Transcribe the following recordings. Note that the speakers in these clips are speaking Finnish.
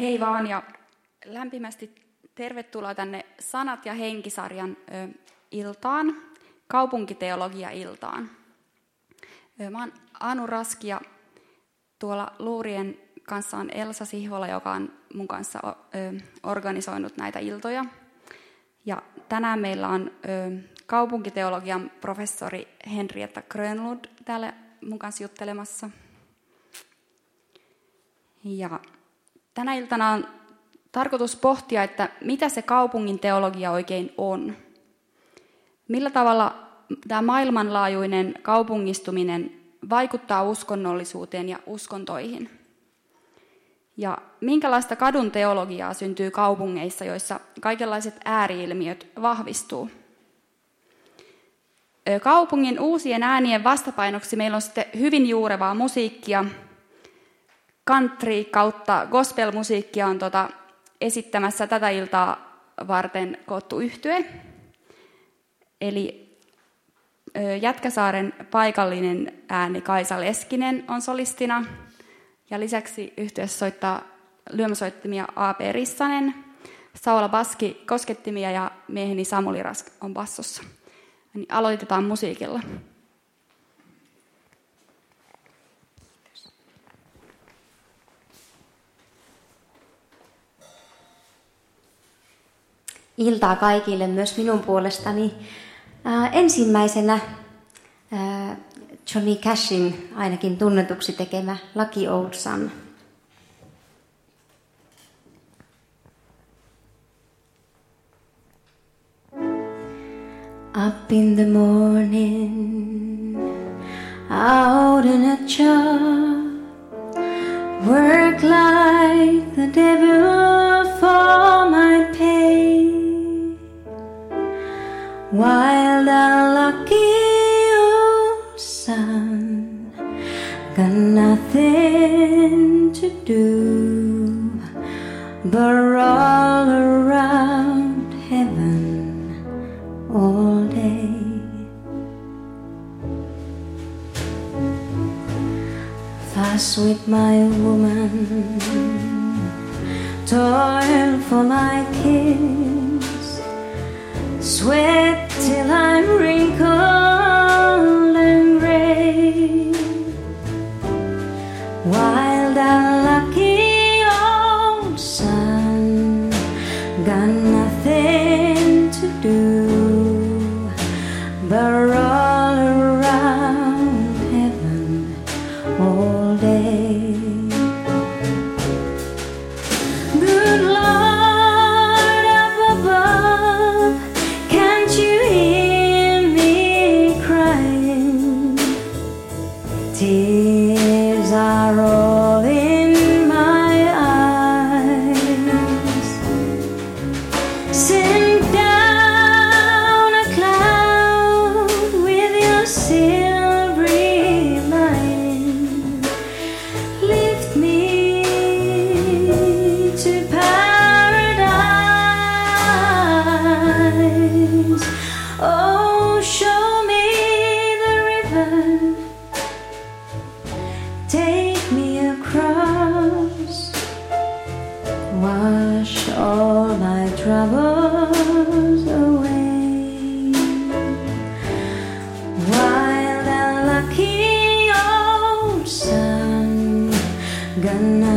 Hei vaan ja lämpimästi tervetuloa tänne Sanat ja henkisarjan iltaan, kaupunkiteologia-iltaan. Mä oon Anu Raski ja tuolla Luurien kanssa on Elsa Sihvola, joka on mun kanssa organisoinut näitä iltoja. Ja tänään meillä on kaupunkiteologian professori Henrietta Grönlund täällä mun kanssa juttelemassa. Ja tänä iltana on tarkoitus pohtia, että mitä se kaupungin teologia oikein on. Millä tavalla tämä maailmanlaajuinen kaupungistuminen vaikuttaa uskonnollisuuteen ja uskontoihin. Ja minkälaista kadun teologiaa syntyy kaupungeissa, joissa kaikenlaiset ääriilmiöt vahvistuu. Kaupungin uusien äänien vastapainoksi meillä on sitten hyvin juurevaa musiikkia, country kautta gospel-musiikkia on tota esittämässä tätä iltaa varten koottu yhtye. Eli Jätkäsaaren paikallinen ääni Kaisa Leskinen on solistina. Ja lisäksi yhtiössä soittaa lyömäsoittimia A.P. Rissanen, Saula Baski koskettimia ja mieheni Samuli Rask on bassossa. Niin aloitetaan musiikilla. Iltaa kaikille myös minun puolestani. Ää, ensimmäisenä ää, Johnny Cashin ainakin tunnetuksi tekemä Lucky Old Sun. Up in the morning, out in a job, work like the devil but all around heaven all day. Fuss with my woman, toil for my kids, sweat till I'm wrinkled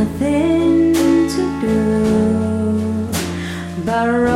nothing to do but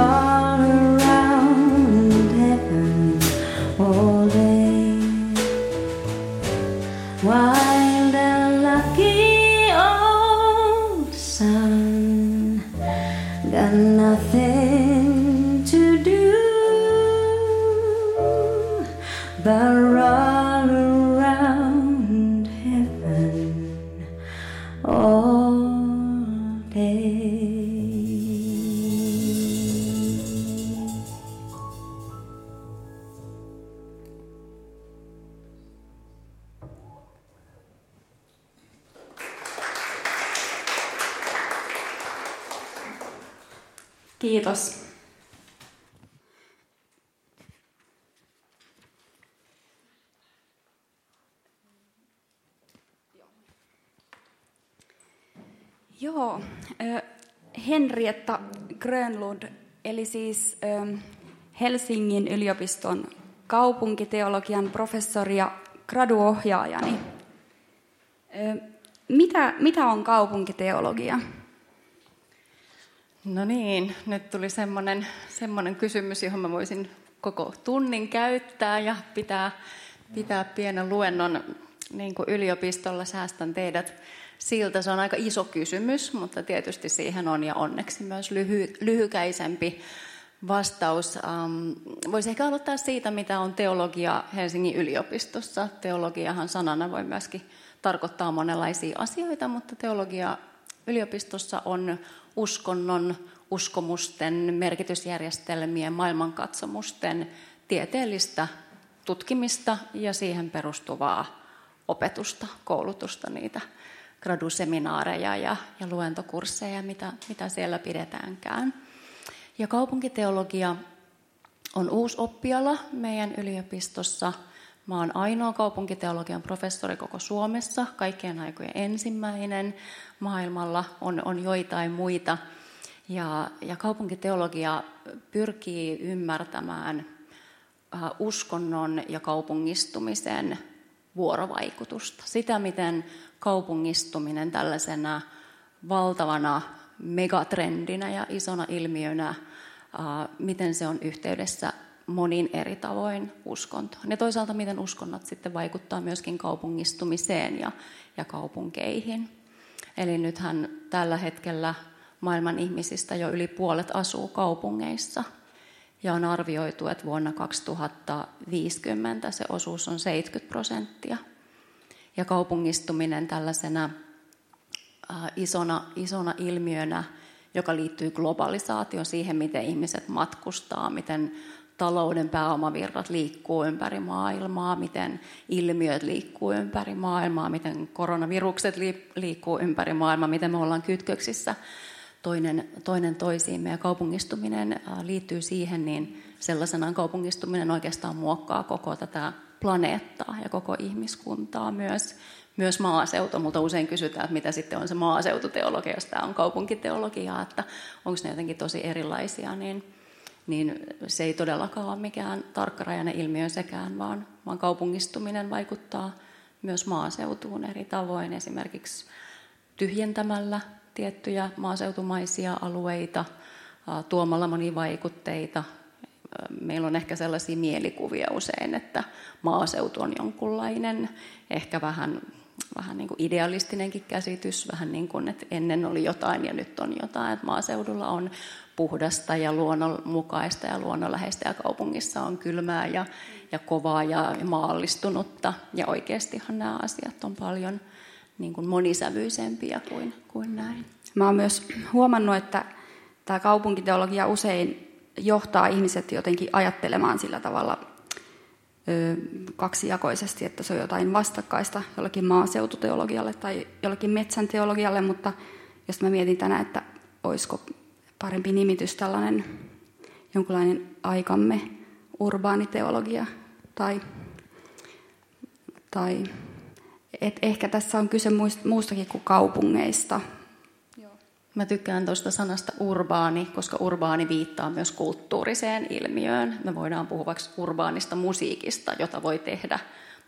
Henrietta Grönlund, eli siis Helsingin yliopiston kaupunkiteologian professori ja graduohjaajani. Mitä, mitä on kaupunkiteologia? No niin, nyt tuli semmoinen, semmoinen kysymys, johon mä voisin koko tunnin käyttää ja pitää, pitää pienen luennon niin kuin yliopistolla. Säästän teidät siltä. Se on aika iso kysymys, mutta tietysti siihen on ja onneksi myös lyhy, lyhykäisempi vastaus. Um, Voisi ehkä aloittaa siitä, mitä on teologia Helsingin yliopistossa. Teologiahan sanana voi myöskin tarkoittaa monenlaisia asioita, mutta teologia yliopistossa on uskonnon, uskomusten, merkitysjärjestelmien, maailmankatsomusten tieteellistä tutkimista ja siihen perustuvaa opetusta, koulutusta, niitä graduseminaareja ja, ja luentokursseja, mitä, mitä siellä pidetäänkään. Ja kaupunkiteologia on uusi oppiala meidän yliopistossa. Mä oon ainoa kaupunkiteologian professori koko Suomessa, kaikkien aikojen ensimmäinen. Maailmalla on, on joitain muita. Ja, ja kaupunkiteologia pyrkii ymmärtämään äh, uskonnon ja kaupungistumisen vuorovaikutusta. Sitä, miten kaupungistuminen tällaisena valtavana megatrendinä ja isona ilmiönä, miten se on yhteydessä monin eri tavoin uskontoon. Ja toisaalta miten uskonnot sitten vaikuttaa myöskin kaupungistumiseen ja, ja kaupunkeihin. Eli nythän tällä hetkellä maailman ihmisistä jo yli puolet asuu kaupungeissa. Ja on arvioitu, että vuonna 2050 se osuus on 70 prosenttia. Ja kaupungistuminen tällaisena isona, isona ilmiönä, joka liittyy globalisaatioon, siihen miten ihmiset matkustaa, miten talouden pääomavirrat liikkuu ympäri maailmaa, miten ilmiöt liikkuu ympäri maailmaa, miten koronavirukset liikkuu ympäri maailmaa, miten me ollaan kytköksissä toinen, toinen toisiimme. Ja kaupungistuminen liittyy siihen, niin sellaisenaan kaupungistuminen oikeastaan muokkaa koko tätä planeettaa ja koko ihmiskuntaa myös myös maaseutu, mutta usein kysytään, että mitä sitten on se maaseututeologia, jos tämä on kaupunkiteologia, että onko ne jotenkin tosi erilaisia, niin, niin se ei todellakaan ole mikään tarkkarajainen ilmiö sekään, vaan, vaan kaupungistuminen vaikuttaa myös maaseutuun eri tavoin, esimerkiksi tyhjentämällä tiettyjä maaseutumaisia alueita, tuomalla monivaikutteita. Meillä on ehkä sellaisia mielikuvia usein, että maaseutu on jonkunlainen ehkä vähän vähän niin kuin idealistinenkin käsitys, vähän niin kuin, että ennen oli jotain ja nyt on jotain, että maaseudulla on puhdasta ja luonnonmukaista ja luonnonläheistä ja kaupungissa on kylmää ja, ja kovaa ja maallistunutta. Ja oikeastihan nämä asiat on paljon niin kuin monisävyisempiä kuin, kuin näin. Mä oon myös huomannut, että tämä kaupunkiteologia usein johtaa ihmiset jotenkin ajattelemaan sillä tavalla kaksijakoisesti, että se on jotain vastakkaista jollekin maaseututeologialle tai jollekin metsänteologialle, mutta jos mä mietin tänään, että olisiko parempi nimitys tällainen jonkunlainen aikamme urbaaniteologia tai, tai et ehkä tässä on kyse muustakin kuin kaupungeista, Mä tykkään tuosta sanasta urbaani, koska urbaani viittaa myös kulttuuriseen ilmiöön. Me voidaan puhua vaikka urbaanista musiikista, jota voi tehdä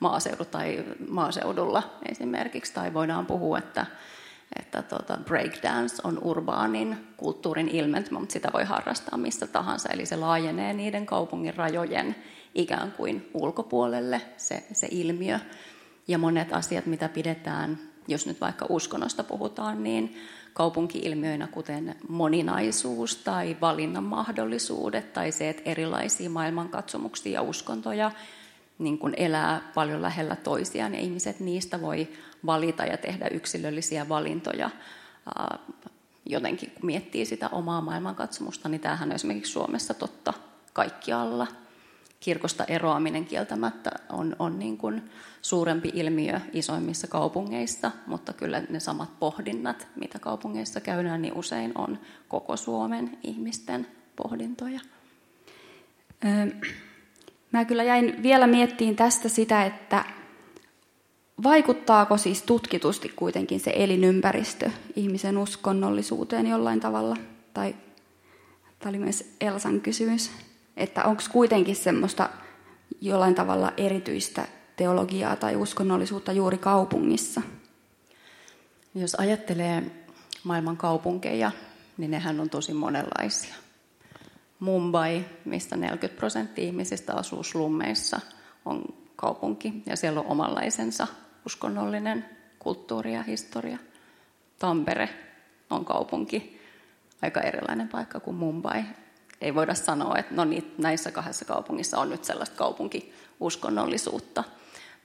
maaseudu tai maaseudulla esimerkiksi. Tai voidaan puhua, että, että tota breakdance on urbaanin kulttuurin ilmentymä, mutta sitä voi harrastaa missä tahansa. Eli se laajenee niiden kaupungin rajojen ikään kuin ulkopuolelle se, se ilmiö. Ja monet asiat, mitä pidetään, jos nyt vaikka uskonnosta puhutaan, niin kaupunkiilmiöinä, kuten moninaisuus tai valinnan mahdollisuudet tai se, että erilaisia maailmankatsomuksia ja uskontoja niin kuin elää paljon lähellä toisiaan ja ihmiset niistä voi valita ja tehdä yksilöllisiä valintoja. Jotenkin, kun miettii sitä omaa maailmankatsomusta, niin tämähän on esimerkiksi Suomessa totta kaikkialla – kirkosta eroaminen kieltämättä on, on niin kuin suurempi ilmiö isoimmissa kaupungeissa, mutta kyllä ne samat pohdinnat, mitä kaupungeissa käydään, niin usein on koko Suomen ihmisten pohdintoja. Mä kyllä jäin vielä miettiin tästä sitä, että vaikuttaako siis tutkitusti kuitenkin se elinympäristö ihmisen uskonnollisuuteen jollain tavalla? Tai tämä oli myös Elsan kysymys, että onko kuitenkin semmoista jollain tavalla erityistä teologiaa tai uskonnollisuutta juuri kaupungissa? Jos ajattelee maailman kaupunkeja, niin nehän on tosi monenlaisia. Mumbai, mistä 40 prosenttia ihmisistä asuu slummeissa, on kaupunki ja siellä on omanlaisensa uskonnollinen kulttuuri ja historia. Tampere on kaupunki, aika erilainen paikka kuin Mumbai. Ei voida sanoa, että no niin, näissä kahdessa kaupungissa on nyt sellaista kaupunkiuskonnollisuutta.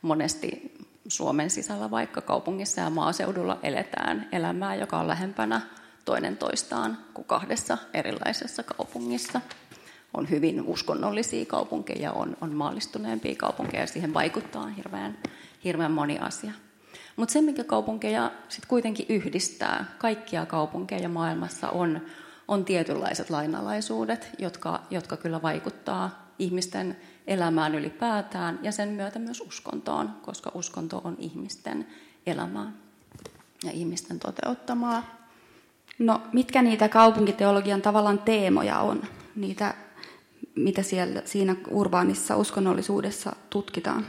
Monesti Suomen sisällä vaikka kaupungissa ja maaseudulla eletään elämää, joka on lähempänä toinen toistaan kuin kahdessa erilaisessa kaupungissa. On hyvin uskonnollisia kaupunkeja, on, on maallistuneempia kaupunkeja ja siihen vaikuttaa hirveän, hirveän moni asia. Mutta se, mikä kaupunkeja sitten kuitenkin yhdistää, kaikkia kaupunkeja maailmassa on, on tietynlaiset lainalaisuudet, jotka, jotka kyllä vaikuttaa ihmisten elämään ylipäätään ja sen myötä myös uskontoon, koska uskonto on ihmisten elämää ja ihmisten toteuttamaa. No, mitkä niitä kaupunkiteologian tavallaan teemoja on? Niitä, mitä siellä siinä urbaanissa uskonnollisuudessa tutkitaan?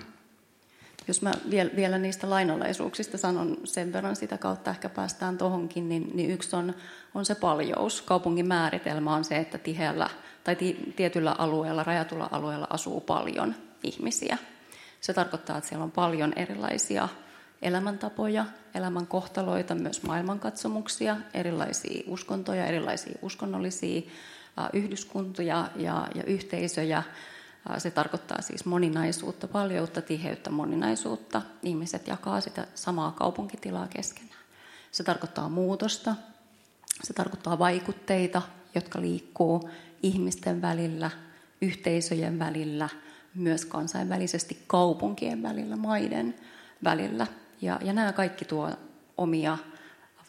Jos mä vielä, niistä lainalaisuuksista sanon sen verran, sitä kautta ehkä päästään tuohonkin, niin, niin yksi on, on se paljous. Kaupungin määritelmä on se, että tiheällä tai ti, tietyllä alueella, rajatulla alueella asuu paljon ihmisiä. Se tarkoittaa, että siellä on paljon erilaisia elämäntapoja, elämän kohtaloita, myös maailmankatsomuksia, erilaisia uskontoja, erilaisia uskonnollisia yhdyskuntia ja, ja yhteisöjä. Se tarkoittaa siis moninaisuutta, paljoutta, tiheyttä, moninaisuutta. Ihmiset jakaa sitä samaa kaupunkitilaa keskenään. Se tarkoittaa muutosta, se tarkoittaa vaikutteita, jotka liikkuu ihmisten välillä, yhteisöjen välillä, myös kansainvälisesti kaupunkien välillä, maiden välillä. Ja, ja nämä kaikki tuo omia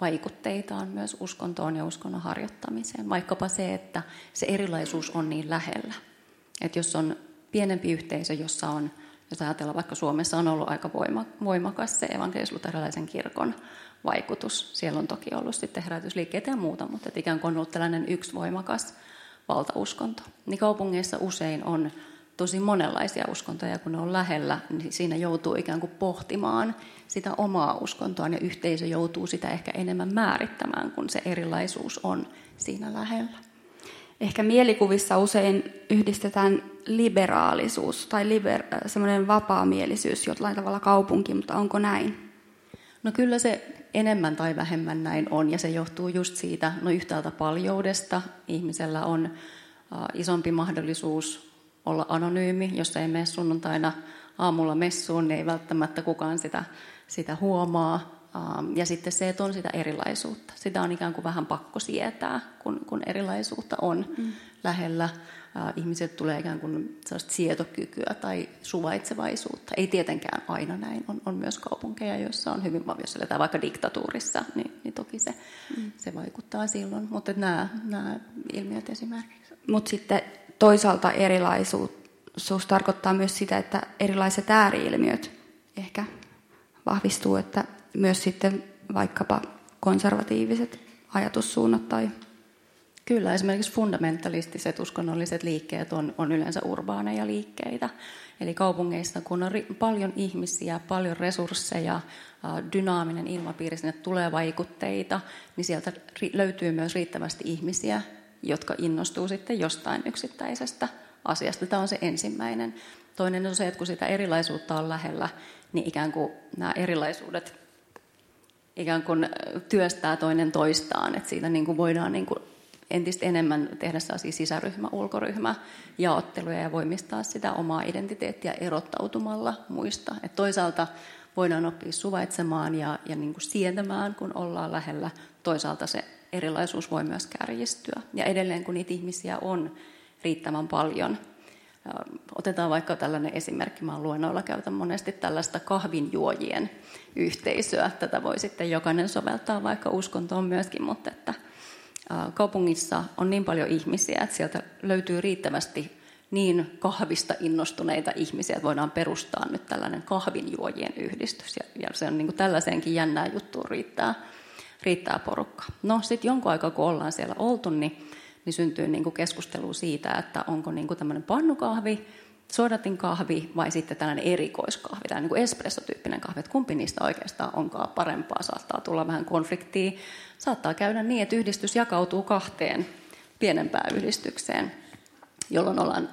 vaikutteitaan myös uskontoon ja uskonnon harjoittamiseen. Vaikkapa se, että se erilaisuus on niin lähellä. Että jos on pienempi yhteisö, jossa on, jos ajatellaan vaikka Suomessa on ollut aika voimakas se evankelisluterilaisen kirkon vaikutus. Siellä on toki ollut sitten herätysliikkeitä ja muuta, mutta ikään kuin on ollut tällainen yksi voimakas valtauskonto. Niin kaupungeissa usein on tosi monenlaisia uskontoja, kun ne on lähellä, niin siinä joutuu ikään kuin pohtimaan sitä omaa uskontoa ja yhteisö joutuu sitä ehkä enemmän määrittämään, kun se erilaisuus on siinä lähellä. Ehkä mielikuvissa usein yhdistetään liberaalisuus tai liber, semmoinen vapaamielisyys jollain tavalla kaupunki, mutta onko näin? No kyllä se enemmän tai vähemmän näin on, ja se johtuu just siitä, no yhtäältä paljoudesta. Ihmisellä on isompi mahdollisuus olla anonyymi, jos ei mene sunnuntaina aamulla messuun, niin ei välttämättä kukaan sitä, sitä huomaa. Ja sitten se, että on sitä erilaisuutta. Sitä on ikään kuin vähän pakko sietää, kun, kun erilaisuutta on mm. lähellä ihmiset tulee ikään kuin sietokykyä tai suvaitsevaisuutta. Ei tietenkään aina näin. On, on myös kaupunkeja, joissa on hyvin, jos eletään vaikka diktatuurissa, niin, niin toki se, mm. se vaikuttaa silloin. Mutta nämä, nämä ilmiöt esimerkiksi. Mutta sitten toisaalta erilaisuus tarkoittaa myös sitä, että erilaiset ääriilmiöt ehkä vahvistuu, että myös sitten vaikkapa konservatiiviset ajatussuunnat tai Kyllä, esimerkiksi fundamentalistiset uskonnolliset liikkeet on, on yleensä urbaaneja liikkeitä. Eli kaupungeissa, kun on ri- paljon ihmisiä, paljon resursseja, dynaaminen ilmapiiri, sinne tulee vaikutteita, niin sieltä ri- löytyy myös riittävästi ihmisiä, jotka innostuu sitten jostain yksittäisestä asiasta. Tämä on se ensimmäinen. Toinen on se, että kun sitä erilaisuutta on lähellä, niin ikään kuin nämä erilaisuudet ikään kuin työstää toinen toistaan, että siitä niin kuin voidaan niin kuin entistä enemmän tehdä sellaisia sisäryhmä, ulkoryhmä jaotteluja ja voimistaa sitä omaa identiteettiä erottautumalla muista. Et toisaalta voidaan oppia suvaitsemaan ja, ja niin kuin sietämään, kun ollaan lähellä. Toisaalta se erilaisuus voi myös kärjistyä. Ja edelleen, kun niitä ihmisiä on riittävän paljon, Otetaan vaikka tällainen esimerkki, mä luennoilla käytän monesti tällaista kahvinjuojien yhteisöä. Tätä voi sitten jokainen soveltaa vaikka uskontoon myöskin, mutta että kaupungissa on niin paljon ihmisiä, että sieltä löytyy riittävästi niin kahvista innostuneita ihmisiä, että voidaan perustaa nyt tällainen kahvinjuojien yhdistys. Ja, se on niin kuin tällaiseenkin jännää juttua riittää, riittää porukka. No sitten jonkun aikaa, kun ollaan siellä oltu, niin, niin syntyy niin kuin keskustelu siitä, että onko niin kuin tämmöinen pannukahvi, suodatin kahvi vai sitten tällainen erikoiskahvi, tämä niin espressotyyppinen kahvi, että kumpi niistä oikeastaan onkaan parempaa, saattaa tulla vähän konfliktia. Saattaa käydä niin, että yhdistys jakautuu kahteen pienempään yhdistykseen, jolloin ollaan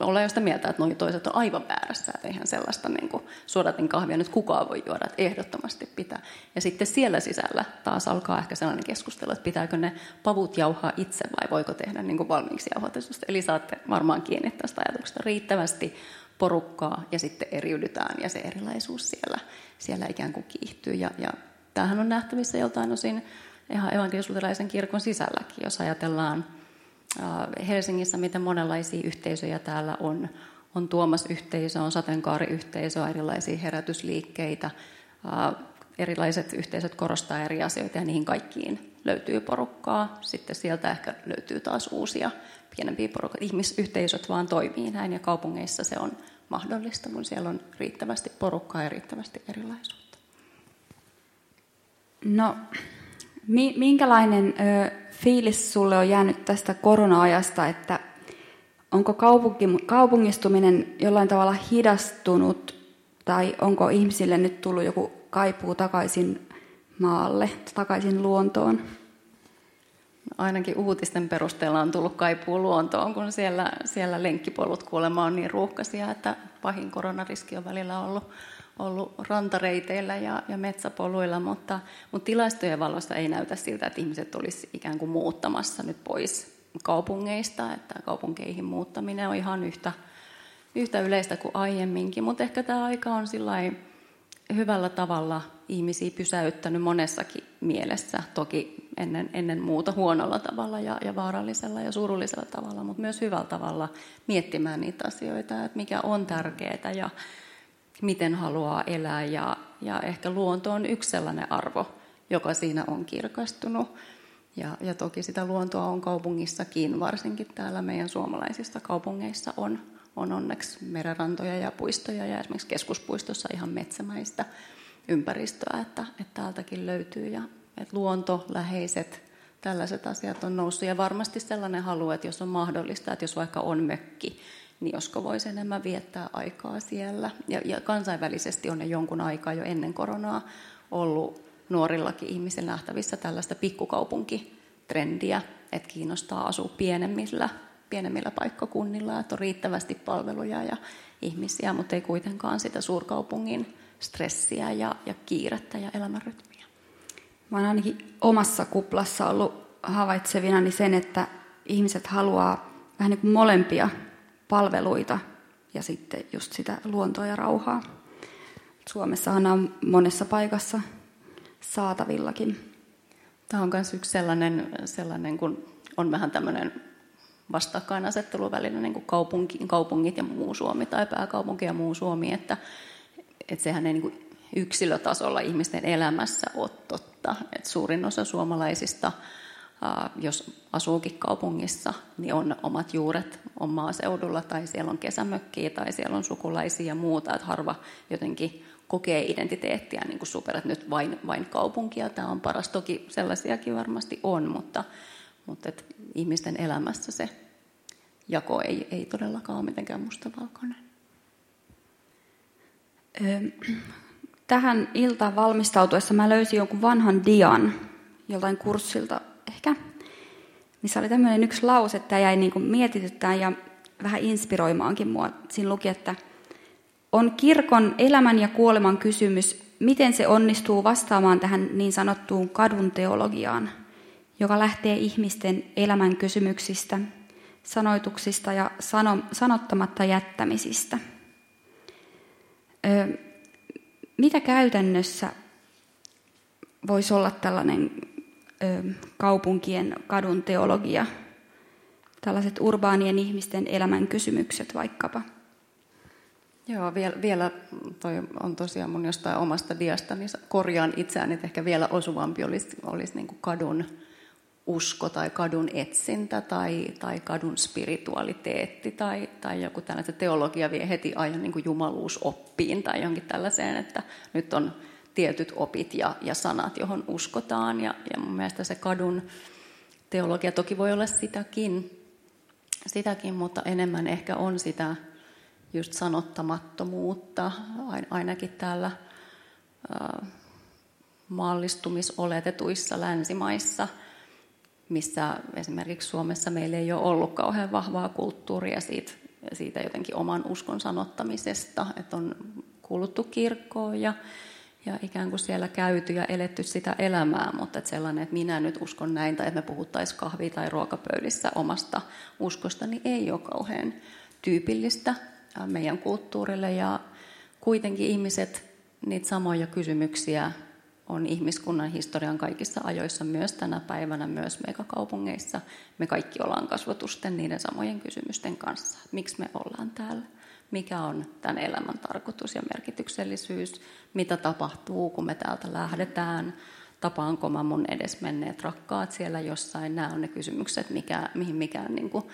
ollaan sitä mieltä, että noin toiset on aivan väärässä, että eihän sellaista niin kuin, suodatin kahvia nyt kukaan voi juoda, että ehdottomasti pitää. Ja sitten siellä sisällä taas alkaa ehkä sellainen keskustelu, että pitääkö ne pavut jauhaa itse vai voiko tehdä niin kuin valmiiksi jauhotetusta. Eli saatte varmaan kiinni tästä ajatuksesta riittävästi porukkaa ja sitten eriydytään ja se erilaisuus siellä, siellä ikään kuin kiihtyy. Ja, ja tämähän on nähtävissä joltain osin ihan evankelisluterilaisen kirkon sisälläkin, jos ajatellaan Helsingissä, miten monenlaisia yhteisöjä täällä on. On Tuomas-yhteisö, on sateenkaariyhteisö, erilaisia herätysliikkeitä. Erilaiset yhteisöt korostaa eri asioita ja niihin kaikkiin löytyy porukkaa. Sitten sieltä ehkä löytyy taas uusia pienempiä porukkoja. Ihmisyhteisöt vaan toimii näin ja kaupungeissa se on mahdollista, kun siellä on riittävästi porukkaa ja riittävästi erilaisuutta. No, minkälainen ö, fiilis sulle on jäänyt tästä korona-ajasta, että onko kaupunki, kaupungistuminen jollain tavalla hidastunut tai onko ihmisille nyt tullut joku kaipuu takaisin maalle, takaisin luontoon? Ainakin uutisten perusteella on tullut kaipuu luontoon, kun siellä, siellä lenkkipolut kuulemma on niin ruuhkaisia, että pahin koronariski on välillä ollut ollut rantareiteillä ja, ja metsäpoluilla, mutta, mutta tilastojen valossa ei näytä siltä, että ihmiset olisi ikään kuin muuttamassa nyt pois kaupungeista, että kaupunkeihin muuttaminen on ihan yhtä, yhtä yleistä kuin aiemminkin, mutta ehkä tämä aika on hyvällä tavalla ihmisiä pysäyttänyt monessakin mielessä, toki ennen, ennen muuta huonolla tavalla ja, ja vaarallisella ja surullisella tavalla, mutta myös hyvällä tavalla miettimään niitä asioita, että mikä on tärkeää ja, miten haluaa elää ja, ja ehkä luonto on yksi sellainen arvo, joka siinä on kirkastunut. Ja, ja toki sitä luontoa on kaupungissakin, varsinkin täällä meidän suomalaisissa kaupungeissa on, on onneksi merenrantoja ja puistoja ja esimerkiksi keskuspuistossa ihan metsämäistä ympäristöä, että, että täältäkin löytyy. Ja että luonto, läheiset, tällaiset asiat on noussut ja varmasti sellainen halu, että jos on mahdollista, että jos vaikka on mökki, niin josko voisi enemmän viettää aikaa siellä. Ja, ja kansainvälisesti on ne jonkun aikaa jo ennen koronaa ollut nuorillakin ihmisillä nähtävissä tällaista pikkukaupunkitrendiä, että kiinnostaa asua pienemmillä, pienemmillä paikkakunnilla, että on riittävästi palveluja ja ihmisiä, mutta ei kuitenkaan sitä suurkaupungin stressiä ja, ja kiirettä ja elämänrytmiä. Mä olen ainakin omassa kuplassa ollut havaitsevinani sen, että ihmiset haluaa vähän niin kuin molempia palveluita ja sitten just sitä luontoa ja rauhaa. Suomessahan on monessa paikassa saatavillakin. Tämä on myös yksi sellainen, sellainen kun on vähän tämmöinen vastakkainasettelu välillä niin kuin kaupunki, kaupungit ja muu Suomi tai pääkaupunki ja muu Suomi, että, että sehän ei niin kuin yksilötasolla ihmisten elämässä ole totta. Että suurin osa suomalaisista jos asuukin kaupungissa, niin on omat juuret on maaseudulla tai siellä on kesämökkiä tai siellä on sukulaisia ja muuta, että harva jotenkin kokee identiteettiä niin kuin super, että nyt vain, vain kaupunkia, tämä on paras. Toki sellaisiakin varmasti on, mutta, mutta että ihmisten elämässä se jako ei, ei todellakaan ole mitenkään mustavalkoinen. Tähän iltaan valmistautuessa mä löysin jonkun vanhan dian joltain kurssilta ehkä, missä oli tämmöinen yksi lause, että jäi niin kuin mietityttään ja vähän inspiroimaankin mua. Siinä luki, että on kirkon elämän ja kuoleman kysymys, miten se onnistuu vastaamaan tähän niin sanottuun kadun teologiaan, joka lähtee ihmisten elämän kysymyksistä, sanoituksista ja sano, sanottamatta jättämisistä. Ö, mitä käytännössä voisi olla tällainen kaupunkien kadun teologia, tällaiset urbaanien ihmisten elämän kysymykset vaikkapa. Joo, vielä, vielä toi on tosiaan mun jostain omasta diasta, niin korjaan itseään, että ehkä vielä osuvampi olisi, olisi niin kadun usko tai kadun etsintä tai, tai kadun spiritualiteetti tai, tai joku tällainen teologia vie heti ajan niin jumaluusoppiin tai johonkin tällaiseen, että nyt on tietyt opit ja, ja sanat, johon uskotaan. Ja, ja mun mielestä se kadun teologia toki voi olla sitäkin, sitäkin, mutta enemmän ehkä on sitä just sanottamattomuutta, ainakin täällä maallistumisoletetuissa länsimaissa, missä esimerkiksi Suomessa meillä ei ole ollut kauhean vahvaa kulttuuria siitä, siitä jotenkin oman uskon sanottamisesta, että on kuuluttu kirkkoon ja, ja ikään kuin siellä käyty ja eletty sitä elämää, mutta että sellainen, että minä nyt uskon näin, tai että me puhuttaisiin kahvi- tai ruokapöydissä omasta uskosta, niin ei ole kauhean tyypillistä meidän kulttuurille, ja kuitenkin ihmiset niitä samoja kysymyksiä on ihmiskunnan historian kaikissa ajoissa, myös tänä päivänä, myös megakaupungeissa. Me kaikki ollaan kasvatusten niiden samojen kysymysten kanssa. Miksi me ollaan täällä? Mikä on tämän elämän tarkoitus ja merkityksellisyys? Mitä tapahtuu, kun me täältä lähdetään? Tapaanko mä mun edesmenneet rakkaat siellä jossain? Nämä on ne kysymykset, mikä, mihin mikään niin kuin,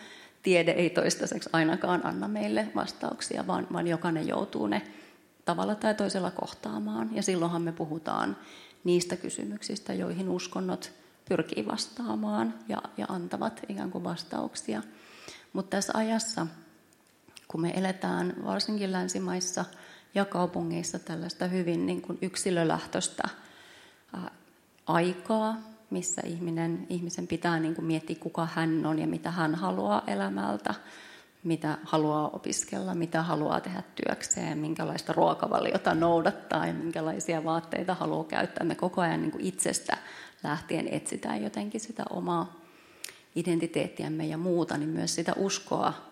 tiede ei toistaiseksi ainakaan anna meille vastauksia, vaan, vaan jokainen joutuu ne tavalla tai toisella kohtaamaan. Ja silloinhan me puhutaan niistä kysymyksistä, joihin uskonnot pyrkii vastaamaan ja, ja antavat ikään kuin vastauksia. Mutta tässä ajassa, kun me eletään varsinkin länsimaissa ja kaupungeissa tällaista hyvin niin kuin yksilölähtöistä ää, aikaa, missä ihminen, ihmisen pitää niin kuin miettiä, kuka hän on ja mitä hän haluaa elämältä, mitä haluaa opiskella, mitä haluaa tehdä työkseen, minkälaista ruokavaliota noudattaa ja minkälaisia vaatteita haluaa käyttää. Me koko ajan niin kuin itsestä lähtien etsitään jotenkin sitä omaa identiteettiämme ja muuta, niin myös sitä uskoa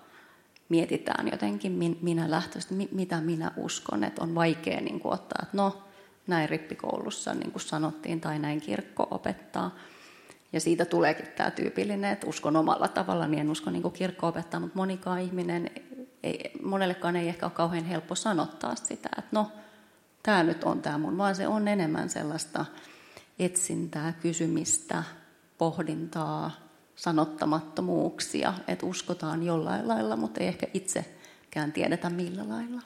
mietitään jotenkin minä lähtöistä, mitä minä uskon, että on vaikea niin kuin ottaa, että no näin rippikoulussa niin kuin sanottiin tai näin kirkko opettaa – ja siitä tuleekin tämä tyypillinen, että uskon omalla tavalla, niin en usko niin kirkko opettaa, mutta monikaan ihminen, ei, monellekaan ei ehkä ole kauhean helppo sanottaa sitä, että no, tämä nyt on tämä mun, vaan se on enemmän sellaista etsintää, kysymistä, pohdintaa, sanottamattomuuksia, että uskotaan jollain lailla, mutta ei ehkä itsekään tiedetä millä lailla.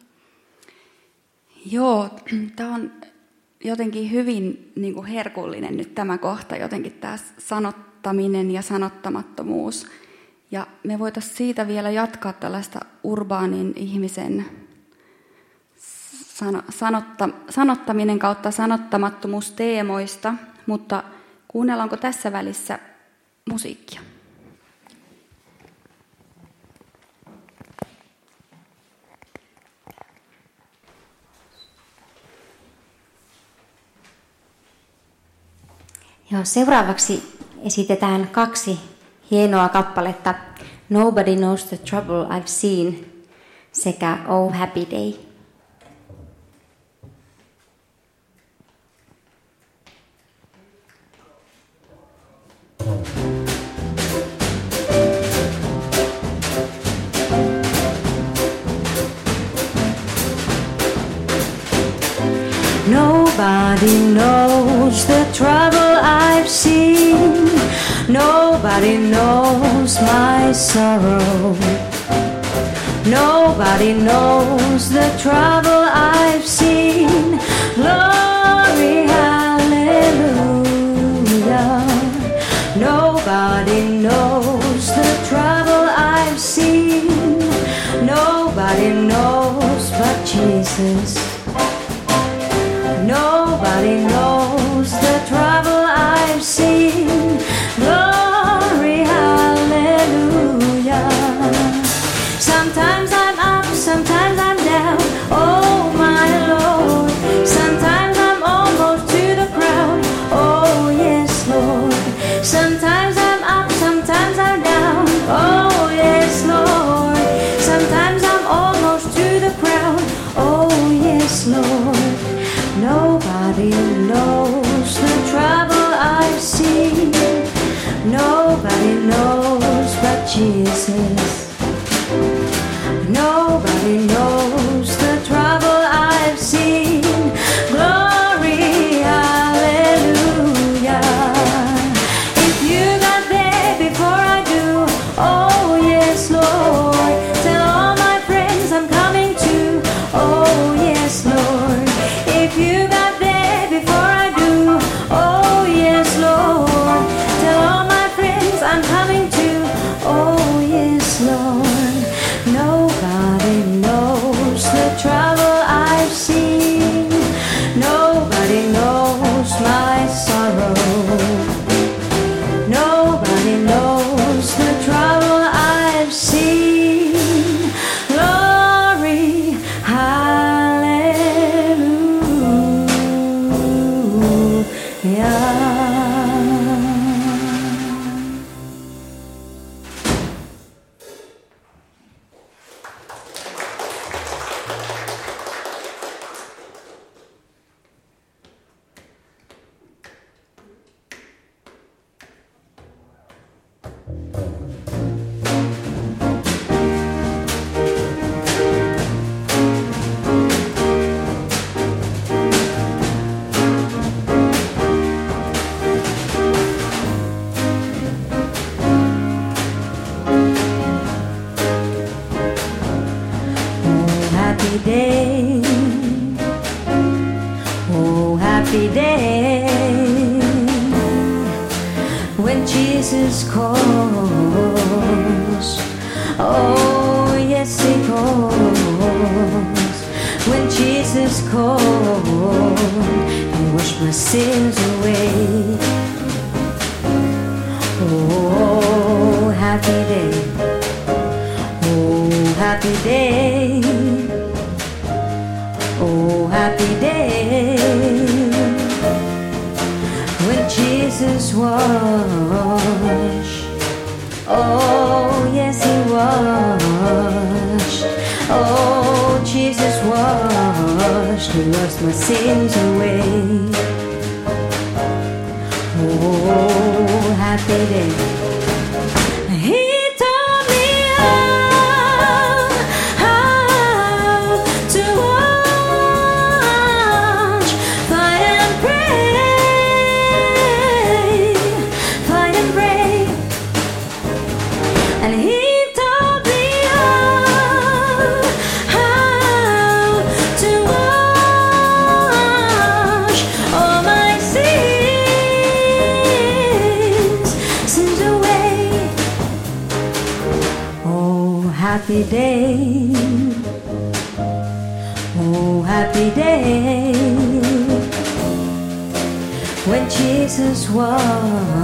Joo, tämä on jotenkin hyvin niin kuin herkullinen nyt tämä kohta, jotenkin tämä sanottaminen ja sanottamattomuus. Ja me voitaisiin siitä vielä jatkaa tällaista urbaanin ihmisen sanotta, sanottaminen kautta sanottamattomuus teemoista, mutta kuunnellaanko tässä välissä musiikkia? Joo, seuraavaksi esitetään kaksi hienoa kappaletta. Nobody knows the trouble I've seen sekä Oh Happy Day. Nobody knows the trouble I've seen. Nobody knows my sorrow. Nobody knows the trouble I've seen. Glory, Nobody knows the trouble I've seen. Nobody knows but Jesus. Nobody knows the trouble I've seen.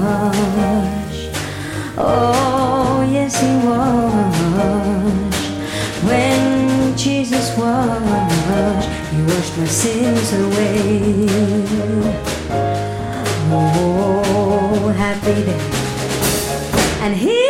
Washed. Oh, yes, he washed. When Jesus washed, he washed my sins away. Oh, happy day. And he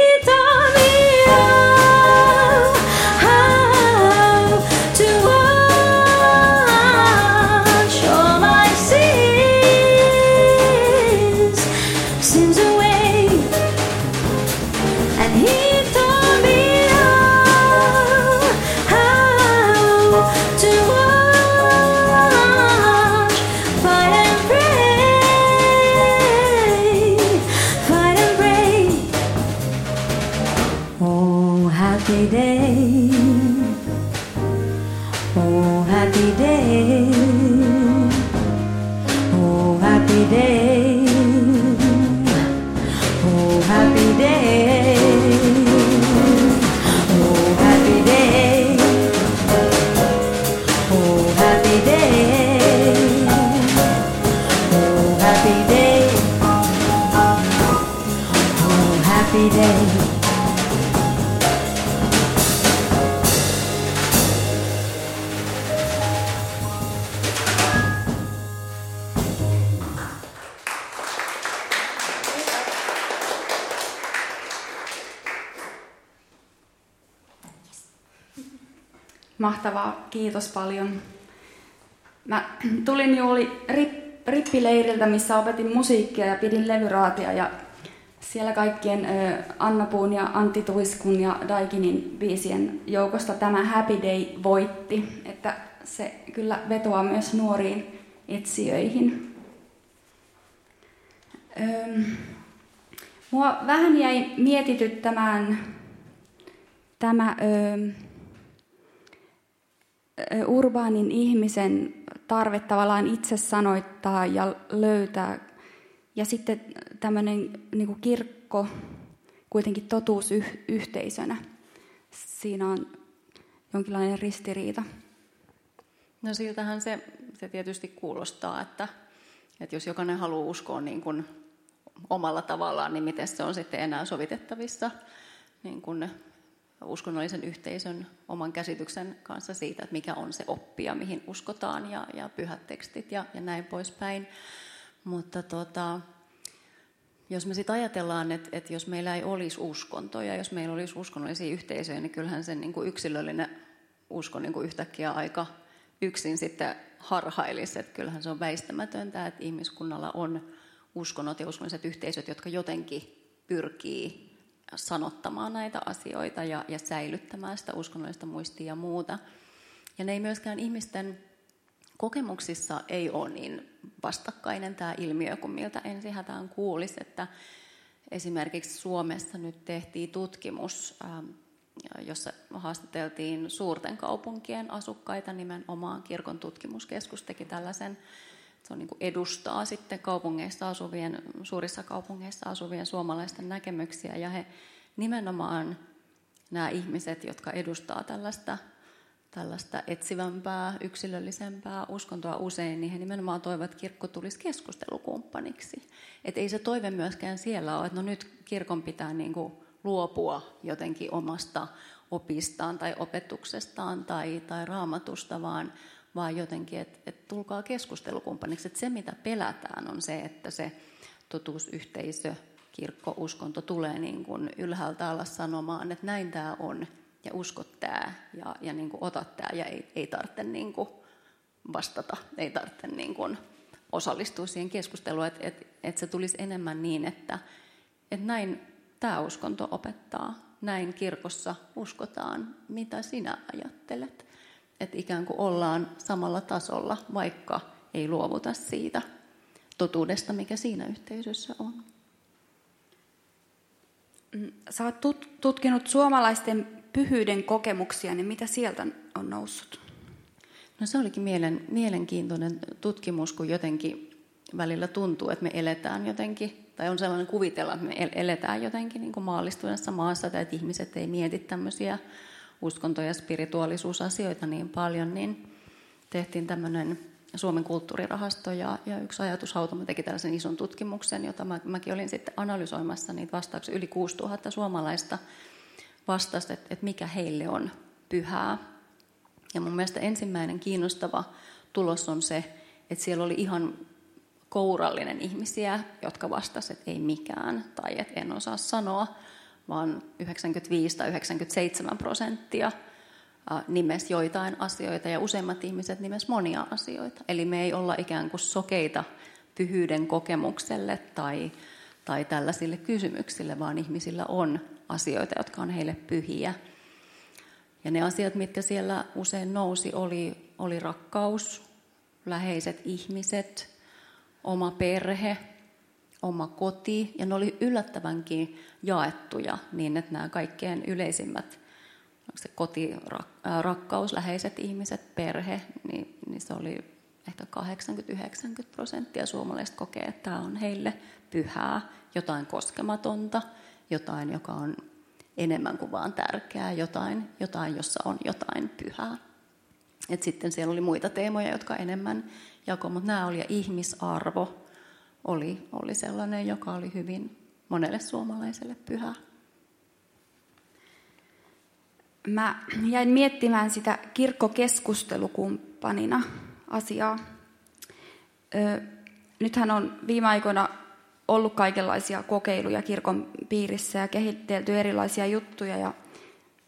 kiitos paljon. Mä tulin juuri rip, rippileiriltä, missä opetin musiikkia ja pidin levyraatia ja siellä kaikkien ö, Anna Puun ja Antti Tuiskun ja Daikinin biisien joukosta tämä Happy Day voitti, että se kyllä vetoaa myös nuoriin etsijöihin. Mua vähän jäi mietityttämään tämä urbaanin ihmisen tarve tavallaan itse sanoittaa ja löytää. Ja sitten tämmöinen niin kirkko kuitenkin totuusyhteisönä. Siinä on jonkinlainen ristiriita. No siltähän se, se tietysti kuulostaa, että, että jos jokainen haluaa uskoa niin kuin omalla tavallaan, niin miten se on sitten enää sovitettavissa niin kuin uskonnollisen yhteisön oman käsityksen kanssa siitä, että mikä on se oppia, mihin uskotaan ja, ja pyhät tekstit ja, ja näin poispäin. Mutta tota, jos me sitten ajatellaan, että, että jos meillä ei olisi uskontoja, jos meillä olisi uskonnollisia yhteisöjä, niin kyllähän sen niin kuin yksilöllinen usko niin kuin yhtäkkiä aika yksin sitten harhailisi. Että kyllähän se on väistämätöntä, että ihmiskunnalla on uskonnot ja uskonnolliset yhteisöt, jotka jotenkin pyrkii sanottamaan näitä asioita ja, ja säilyttämään sitä uskonnollista muistia ja muuta. Ja ne ei myöskään ihmisten kokemuksissa ei ole niin vastakkainen tämä ilmiö kuin miltä ensihätään kuulisi, että esimerkiksi Suomessa nyt tehtiin tutkimus, ähm, jossa haastateltiin suurten kaupunkien asukkaita nimenomaan. Kirkon tutkimuskeskus teki tällaisen, se on niin kuin edustaa sitten kaupungeissa asuvien, suurissa kaupungeissa asuvien suomalaisten näkemyksiä ja he nimenomaan nämä ihmiset, jotka edustaa tällaista tällaista etsivämpää, yksilöllisempää uskontoa usein, niin he nimenomaan toivovat, että kirkko tulisi keskustelukumppaniksi. Et ei se toive myöskään siellä ole, että no nyt kirkon pitää niin kuin luopua jotenkin omasta opistaan tai opetuksestaan tai, tai raamatusta, vaan, vaan jotenkin, että, että tulkaa keskustelukumppaniksi. Että se, mitä pelätään, on se, että se totuusyhteisö, kirkko, uskonto tulee niin kuin ylhäältä alas sanomaan, että näin tämä on ja usko tämä ja, ja niin kuin ota tämä ja ei, ei tarvitse niin kuin vastata, ei tarvitse niin kuin osallistua siihen keskusteluun, että et, et se tulisi enemmän niin, että et näin tämä uskonto opettaa, näin kirkossa uskotaan, mitä sinä ajattelet. Että ikään kuin ollaan samalla tasolla, vaikka ei luovuta siitä totuudesta, mikä siinä yhteisössä on. Mm, sä oot tutkinut suomalaisten pyhyyden kokemuksia, niin mitä sieltä on noussut? No se olikin mielen, mielenkiintoinen tutkimus, kun jotenkin välillä tuntuu, että me eletään jotenkin, tai on sellainen kuvitella, että me eletään jotenkin niin kuin maallistuneessa maassa, tai että ihmiset ei mieti tämmöisiä uskonto- ja spirituaalisuusasioita niin paljon, niin tehtiin tämmöinen Suomen kulttuurirahasto ja, ja yksi ajatushautama teki tällaisen ison tutkimuksen, jota mä, mäkin olin sitten analysoimassa niitä vastauksia yli 6000 suomalaista vastasi, että, että mikä heille on pyhää. Ja mun mielestä ensimmäinen kiinnostava tulos on se, että siellä oli ihan kourallinen ihmisiä, jotka vastasivat, että ei mikään tai että en osaa sanoa, vaan 95 tai 97 prosenttia nimes joitain asioita ja useimmat ihmiset nimes monia asioita. Eli me ei olla ikään kuin sokeita pyhyyden kokemukselle tai, tai tällaisille kysymyksille, vaan ihmisillä on asioita, jotka on heille pyhiä. Ja ne asiat, mitkä siellä usein nousi, oli, oli rakkaus, läheiset ihmiset, oma perhe, oma koti. Ja ne oli yllättävänkin jaettuja niin, että nämä kaikkein yleisimmät, se koti, rakkaus, läheiset ihmiset, perhe, niin, niin se oli ehkä 80-90 prosenttia suomalaiset kokee, että tämä on heille pyhää, jotain koskematonta, jotain, joka on enemmän kuin vaan tärkeää, jotain, jotain jossa on jotain pyhää. Et sitten siellä oli muita teemoja, jotka enemmän jakoi, mutta nämä oli ihmisarvo oli, oli sellainen, joka oli hyvin monelle suomalaiselle pyhä. Mä jäin miettimään sitä kirkkokeskustelukumppanina asiaa. Ö, nythän on viime aikoina ollut kaikenlaisia kokeiluja kirkon piirissä ja kehitelty erilaisia juttuja. Ja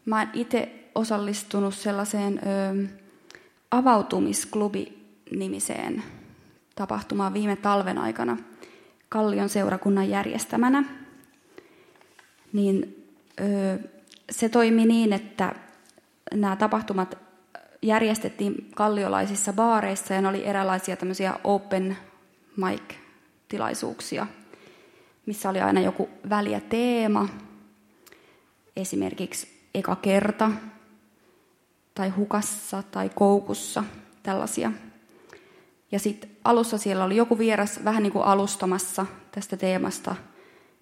mä oon itse osallistunut sellaiseen ö, avautumisklubi-nimiseen tapahtumaan viime talven aikana Kallion seurakunnan järjestämänä. Niin se toimi niin, että nämä tapahtumat järjestettiin kalliolaisissa baareissa ja ne oli erilaisia tämmöisiä open mic-tilaisuuksia – missä oli aina joku väliä teema, esimerkiksi eka kerta, tai hukassa, tai koukussa, tällaisia. Ja sitten alussa siellä oli joku vieras vähän niin kuin alustamassa tästä teemasta.